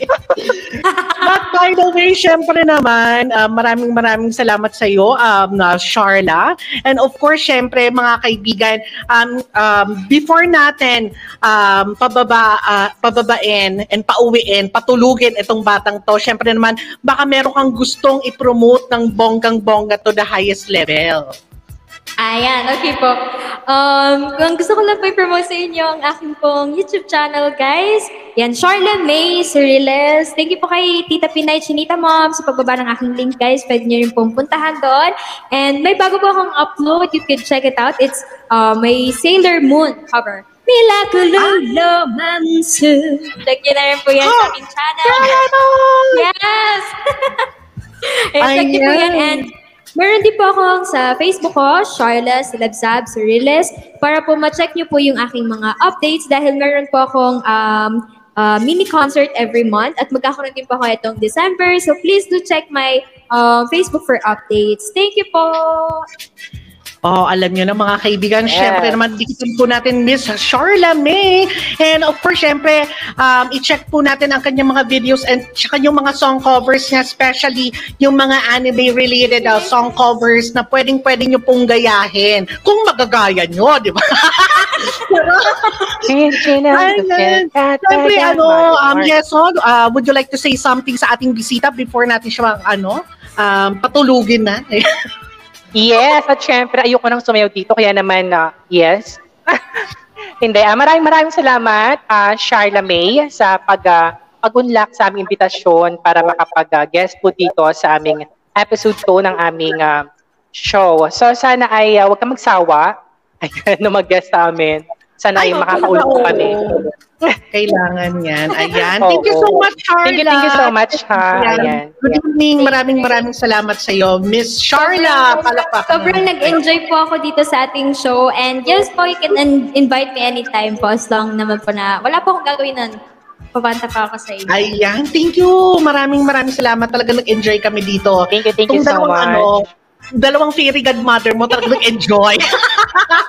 [SPEAKER 2] But by the way, syempre naman, ah, maraming maraming salamat sa iyo, um, na Sharla. And of course, syempre, mga kaibigan, um, um, before natin um, pababa, ah, pababain and pauwiin, patulugin itong batang to, syempre naman, baka meron kang gustong i-promote ng bonggang-bongga to the highest level.
[SPEAKER 5] Ayan, okay po. Um, kung gusto ko lang po i-promote sa inyo ang aking pong YouTube channel, guys. Yan, Charla May Ceriles. Thank you po kay Tita Pinay Chinita Mom sa pagbaba ng aking link, guys. Pwede nyo rin pong puntahan doon. And may bago po akong upload. You can check it out. It's uh, may Sailor Moon cover. Milagro Mansu. Check nyo na rin po yan sa aking channel. Yes! Ayan, check nyo po yan. And Meron din po ako sa Facebook ko, Charla Silabsab Suriles, para po ma-check nyo po yung aking mga updates dahil meron po akong um, uh, mini concert every month at magkakaroon din po ako itong December. So please do check my uh, Facebook for updates. Thank you po!
[SPEAKER 2] Oh, alam niyo na mga kaibigan,
[SPEAKER 3] Yes.
[SPEAKER 2] syempre naman dikitin po natin Miss Charla May. And of course, syempre, um, i-check po natin ang kanyang mga videos and tsaka yung mga song covers niya, especially yung mga anime-related uh, song covers na pwedeng-pwedeng niyo pong gayahin. Kung magagaya niyo, di ba? Siyempre, ano, um, yes, so, uh, would you like to say something sa ating bisita before natin siya, ano, um, patulugin na?
[SPEAKER 3] Yes, at syempre, ayoko nang sumayaw dito, kaya naman, ah, yes. Hindi, ah, maraming maraming salamat, ah, Charla May, sa pag, ah, pag-unlock sa aming imbitasyon para makapag-guest po dito sa aming episode 2 ng aming ah, show. So, sana ay ah, huwag kang magsawa Ayan, na mag-guest sa amin. Sana ay, makakaulog
[SPEAKER 2] oo.
[SPEAKER 3] kami.
[SPEAKER 2] Kailangan yan. Ayan. Thank you so much, Charla.
[SPEAKER 3] Thank you, thank you so much, ha. Ayan.
[SPEAKER 2] Good evening. Maraming maraming salamat sa iyo, Miss Charla. Palakpakan.
[SPEAKER 5] Sobrang nag-enjoy po ako dito sa ating show and yes po, you can in- invite me anytime po as long naman po na wala po akong gagawin nun. Pabanta pa ako sa inyo.
[SPEAKER 2] Ayan, thank you. Maraming maraming salamat. Talaga nag-enjoy kami dito.
[SPEAKER 3] Thank you, thank you
[SPEAKER 2] Itong
[SPEAKER 3] so
[SPEAKER 2] dalawang,
[SPEAKER 3] much.
[SPEAKER 2] Ano, dalawang fairy godmother mo talaga nag-enjoy.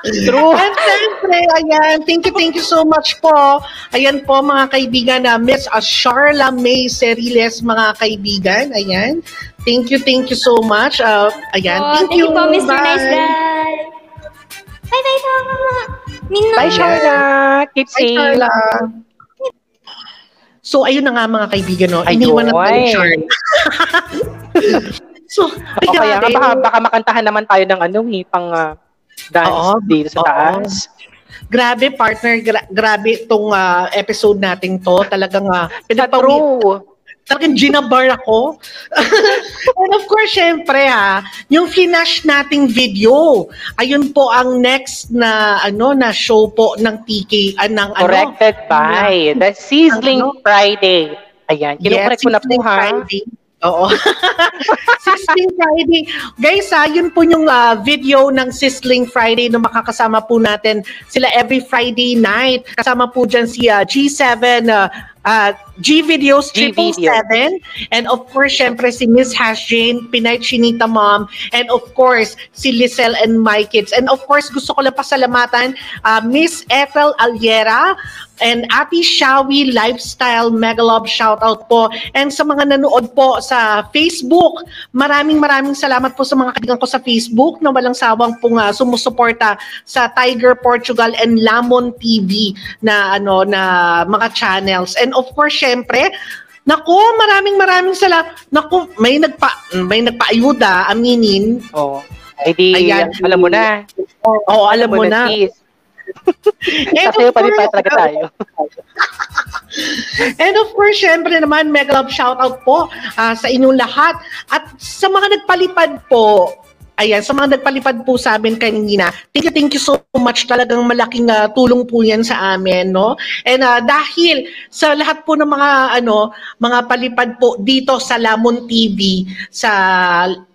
[SPEAKER 3] True.
[SPEAKER 2] And syempre, ayan, thank you, thank you so much po. Ayan po mga kaibigan na Miss uh, Charla May Ceriles, mga kaibigan. Ayan. Thank you, thank you so much. Uh, ayan,
[SPEAKER 5] Oh,
[SPEAKER 2] thank, you.
[SPEAKER 5] po, Mr.
[SPEAKER 2] Bye.
[SPEAKER 5] Nice Guy. Bye-bye po, mga Minong.
[SPEAKER 3] Bye, Charla. Keep
[SPEAKER 2] Bye,
[SPEAKER 3] safe.
[SPEAKER 2] Charla. So, ayun na nga mga kaibigan, no?
[SPEAKER 3] Ayun.
[SPEAKER 2] Iniwan na tayo, Charla. so,
[SPEAKER 3] O kaya nga, baka, baka makantahan naman tayo ng ano, eh, pang ah, dance
[SPEAKER 2] Oo,
[SPEAKER 3] dito sa
[SPEAKER 2] oo.
[SPEAKER 3] taas.
[SPEAKER 2] Grabe, partner. Gra- grabe itong ah, episode natin to. Talagang, uh,
[SPEAKER 3] Sa true.
[SPEAKER 2] talagang ginabar ako. And of course, syempre ha, yung finash nating video, ayun po ang next na ano na show po ng TK, ah, ng
[SPEAKER 3] Corrected
[SPEAKER 2] ano,
[SPEAKER 3] by the Sizzling
[SPEAKER 2] Ano?
[SPEAKER 3] Friday. Ayan, kinukorek ko na po ha.
[SPEAKER 2] Friday. Oo. Sizzling Friday. Guys, ha, yun po yung ah, video ng Sizzling Friday na makakasama po natin sila every Friday night. Kasama po dyan si ah, G7, ah, ah, G Videos
[SPEAKER 3] G
[SPEAKER 2] Triple. Seven. And of course, syempre si Miss Hash Jane, Pinay Chinita Mom. And of course, si Lizelle and my kids. And of course, gusto ko lang pasalamatan ah, Miss Ethel Aliera and Ate Shawi Lifestyle Megalob shoutout po. And sa mga nanood po sa Facebook, maraming maraming salamat po sa mga kaibigan ko sa Facebook na walang sawang pong ah, sumusuporta sa Tiger Portugal and Lamon TV na ano na mga channels. And of course, syempre, Nako, maraming maraming salamat. Nako, may nagpa may nagpaayuda, aminin.
[SPEAKER 3] Oh. Ay di,
[SPEAKER 2] Ayan.
[SPEAKER 3] alam mo na.
[SPEAKER 2] Oo, alam mo na.
[SPEAKER 3] sis.
[SPEAKER 2] And
[SPEAKER 3] Kasi pa rin
[SPEAKER 2] course,
[SPEAKER 3] talaga tayo.
[SPEAKER 2] And of course, syempre naman, mega love shoutout po ah, sa inyong lahat. At sa mga nagpalipad po, Ayan, sa mga nagpalipad po sa amin kanina, thank you, thank you so much. Talagang malaking ah, tulong po yan sa amin, no? And ah, dahil sa lahat po ng mga, ano, mga palipad po dito sa Lamon TV, sa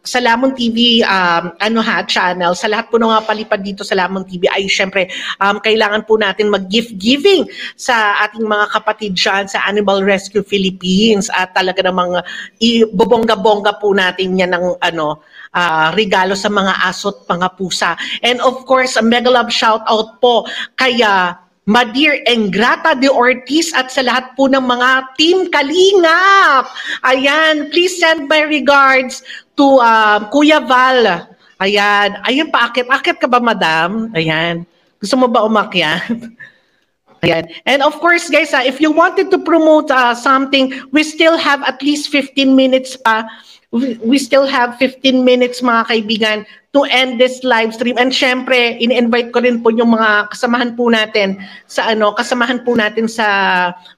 [SPEAKER 2] sa Lamon TV um, ano ha channel sa lahat po ng mga palipad dito sa Lamon TV ay syempre um, kailangan po natin mag-gift giving sa ating mga kapatid dyan sa Animal Rescue Philippines at talaga namang ibobongga-bongga po natin yan ng ano ah, regalo sa mga aso't mga pusa. And of course, a mega love shout out po kay ah, Madir Engrata de Ortiz at sa lahat po ng mga Team Kalingap. Ayan, please send my regards to ah, Kuya Val. Ayan, ayun paakit. Akit ka ba, madam? Ayan. Gusto mo ba umakyat? Ayan. And of course, guys, ah, if you wanted to promote ah, something, we still have at least 15 minutes pa. We, we still have 15 minutes, mga kaibigan, to end this live stream. And syempre, in-invite ko rin po yung mga kasamahan po natin sa ano, kasamahan po natin sa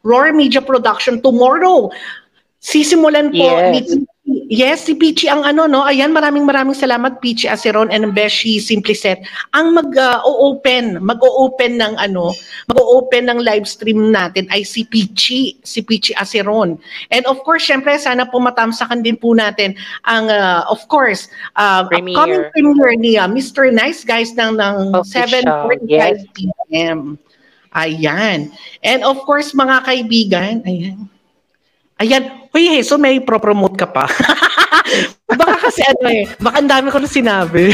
[SPEAKER 2] Roar Media Production tomorrow. Sisimulan po
[SPEAKER 3] Yes.
[SPEAKER 2] ni Yes, si Peachy ang ano, no? Ayan, maraming maraming salamat, Peachy Aceron and Beshi Simplicet. Ang mag-o-open, mag-o-open ng ano, mag-o-open ng live stream natin ay si Peachy, si Peachy Aceron. And of course, syempre, sana po matamsakan din po natin ang, uh, of course, um,
[SPEAKER 3] Premiere.
[SPEAKER 2] upcoming premiere ni uh, Mr. Nice Guys ng, ng
[SPEAKER 3] Official,
[SPEAKER 2] 7.45
[SPEAKER 3] yes.
[SPEAKER 2] p.m. Ayan. And of course, mga kaibigan, ayan. Ayan, Uy, so may pro-promote ka pa. baka kasi ano eh, baka ang dami ko na sinabi.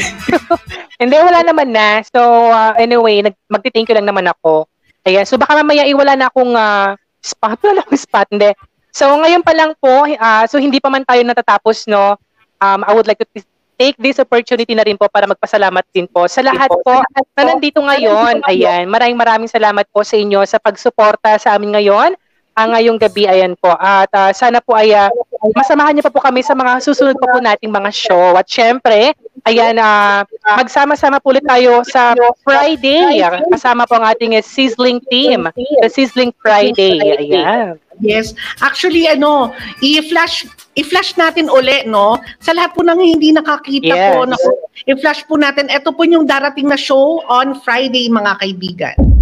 [SPEAKER 3] Hindi, wala naman na. So, uh, anyway, nag- magti-thank you lang naman ako. Ayan, so baka mamaya iwala na akong uh, spot. Wala akong spot, hindi. So, ngayon pa lang po, ah, so hindi pa man tayo natatapos, no? Um, I would like to t- take this opportunity na rin po para magpasalamat din po sa lahat po na nandito ngayon. Ayan, maraming maraming salamat po sa inyo sa pagsuporta sa amin ngayon. Ang ngayong gabi, ayan po. At ah, sana po ay ah, masamahan niyo pa po kami sa mga susunod pa po nating mga show. At syempre, ayan, ah, magsama-sama po ulit tayo sa Friday. Kasama po ang ating eh, sizzling team. The Sizzling Friday. Ayan.
[SPEAKER 2] Yes. Actually, ano, i-flash i-flash natin uli, no? Sa lahat po ng hindi nakakita
[SPEAKER 3] Yes.
[SPEAKER 2] po, no? i-flash po natin. Ito po yung darating na show on Friday, mga kaibigan.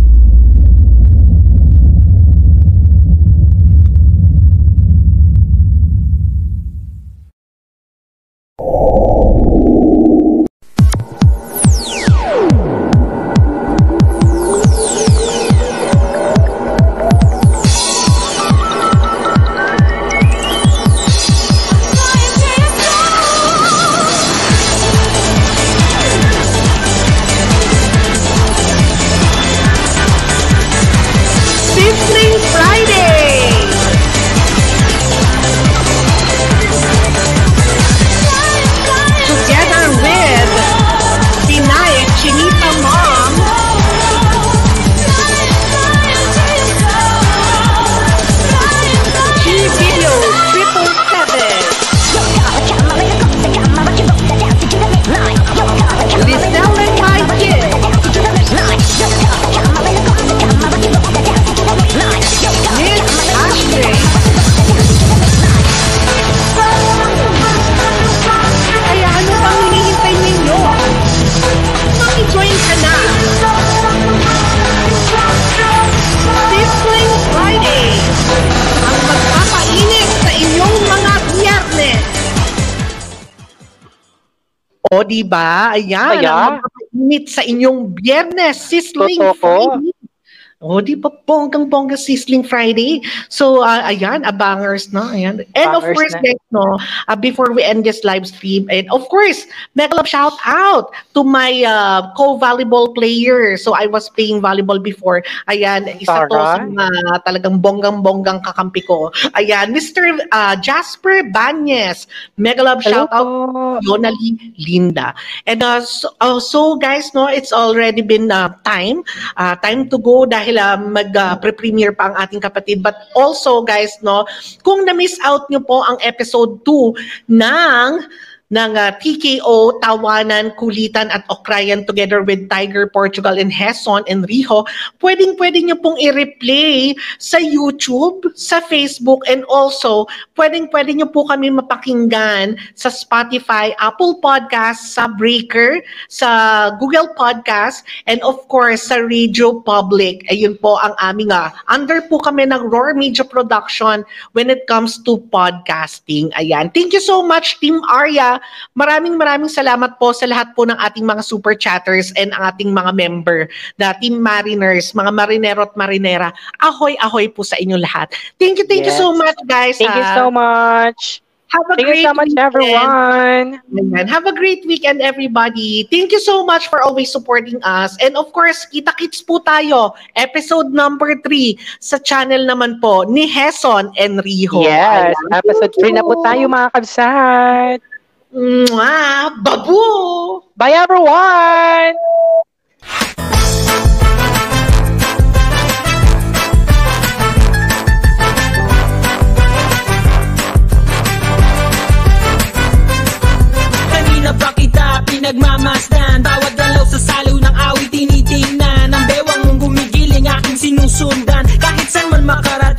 [SPEAKER 2] Sizzling di ba? Ayan,
[SPEAKER 3] Kaya?
[SPEAKER 2] ang sa inyong biyernes, Sizzling
[SPEAKER 3] Totoo.
[SPEAKER 2] Friday. O, di ba? Bonggang-bongga Sizzling Friday. So, ah, ayan, abangers, no? Ayan. And of
[SPEAKER 3] Bangers
[SPEAKER 2] course,
[SPEAKER 3] na.
[SPEAKER 2] guys, no, uh, before we end this live stream, and of course, mega love shout out to my uh, co-volleyball player. So, I was playing volleyball before. Ayan, isa to sa mga talagang bonggang-bonggang kakampi ko. Ayan, Mr. uh, Jasper Banyes. Mega love
[SPEAKER 3] Hello
[SPEAKER 2] shout out. Yonali Linda. And uh, so, uh, so guys, no, it's already been uh, time. Uh, time to go dahil uh, mag-pre-premiere pa ang ating kapatid. But also, guys, no, kung na-miss out nyo po ang episode 2 ng ng ah, TKO, Tawanan, Kulitan at Okrayan together with Tiger Portugal and Heson and Riho, pwedeng-pwede nyo pong i-replay sa YouTube, sa Facebook, and also pwedeng-pwede nyo po kami mapakinggan sa Spotify, Apple Podcasts, sa Breaker, sa Google Podcast, and of course sa Radio Public. Ayun po ang aming, ah, under po kami ng Roar Media Production when it comes to podcasting. Ayan. Thank you so much, Team Arya. Maraming maraming salamat po sa lahat po ng ating mga super chatters and ang ating mga member, the Team Mariners, mga marinero at marinera. Ahoy, ahoy po sa inyo lahat. Thank you, thank you
[SPEAKER 3] Yes.
[SPEAKER 2] so much, guys.
[SPEAKER 3] Thank you
[SPEAKER 2] ah.
[SPEAKER 3] so much.
[SPEAKER 2] Have a
[SPEAKER 3] Thank you
[SPEAKER 2] great
[SPEAKER 3] so much,
[SPEAKER 2] weekend.
[SPEAKER 3] everyone.
[SPEAKER 2] Ayan. Have a great weekend, everybody. Thank you so much for always supporting us. And of course, kita-kits po tayo. Episode number 3 sa channel naman po ni Heson and Riho.
[SPEAKER 3] Yes,
[SPEAKER 2] Ayan.
[SPEAKER 3] episode 3 na po tayo mga kabsat.
[SPEAKER 2] Mwah! Babu!
[SPEAKER 3] Bye everyone!
[SPEAKER 7] Kanina pa kita pinagmamasdan Bawat galaw sa salo ng awit tinitingnan Ang bewang mong gumigiling aking sinusundan Kahit saan man makarating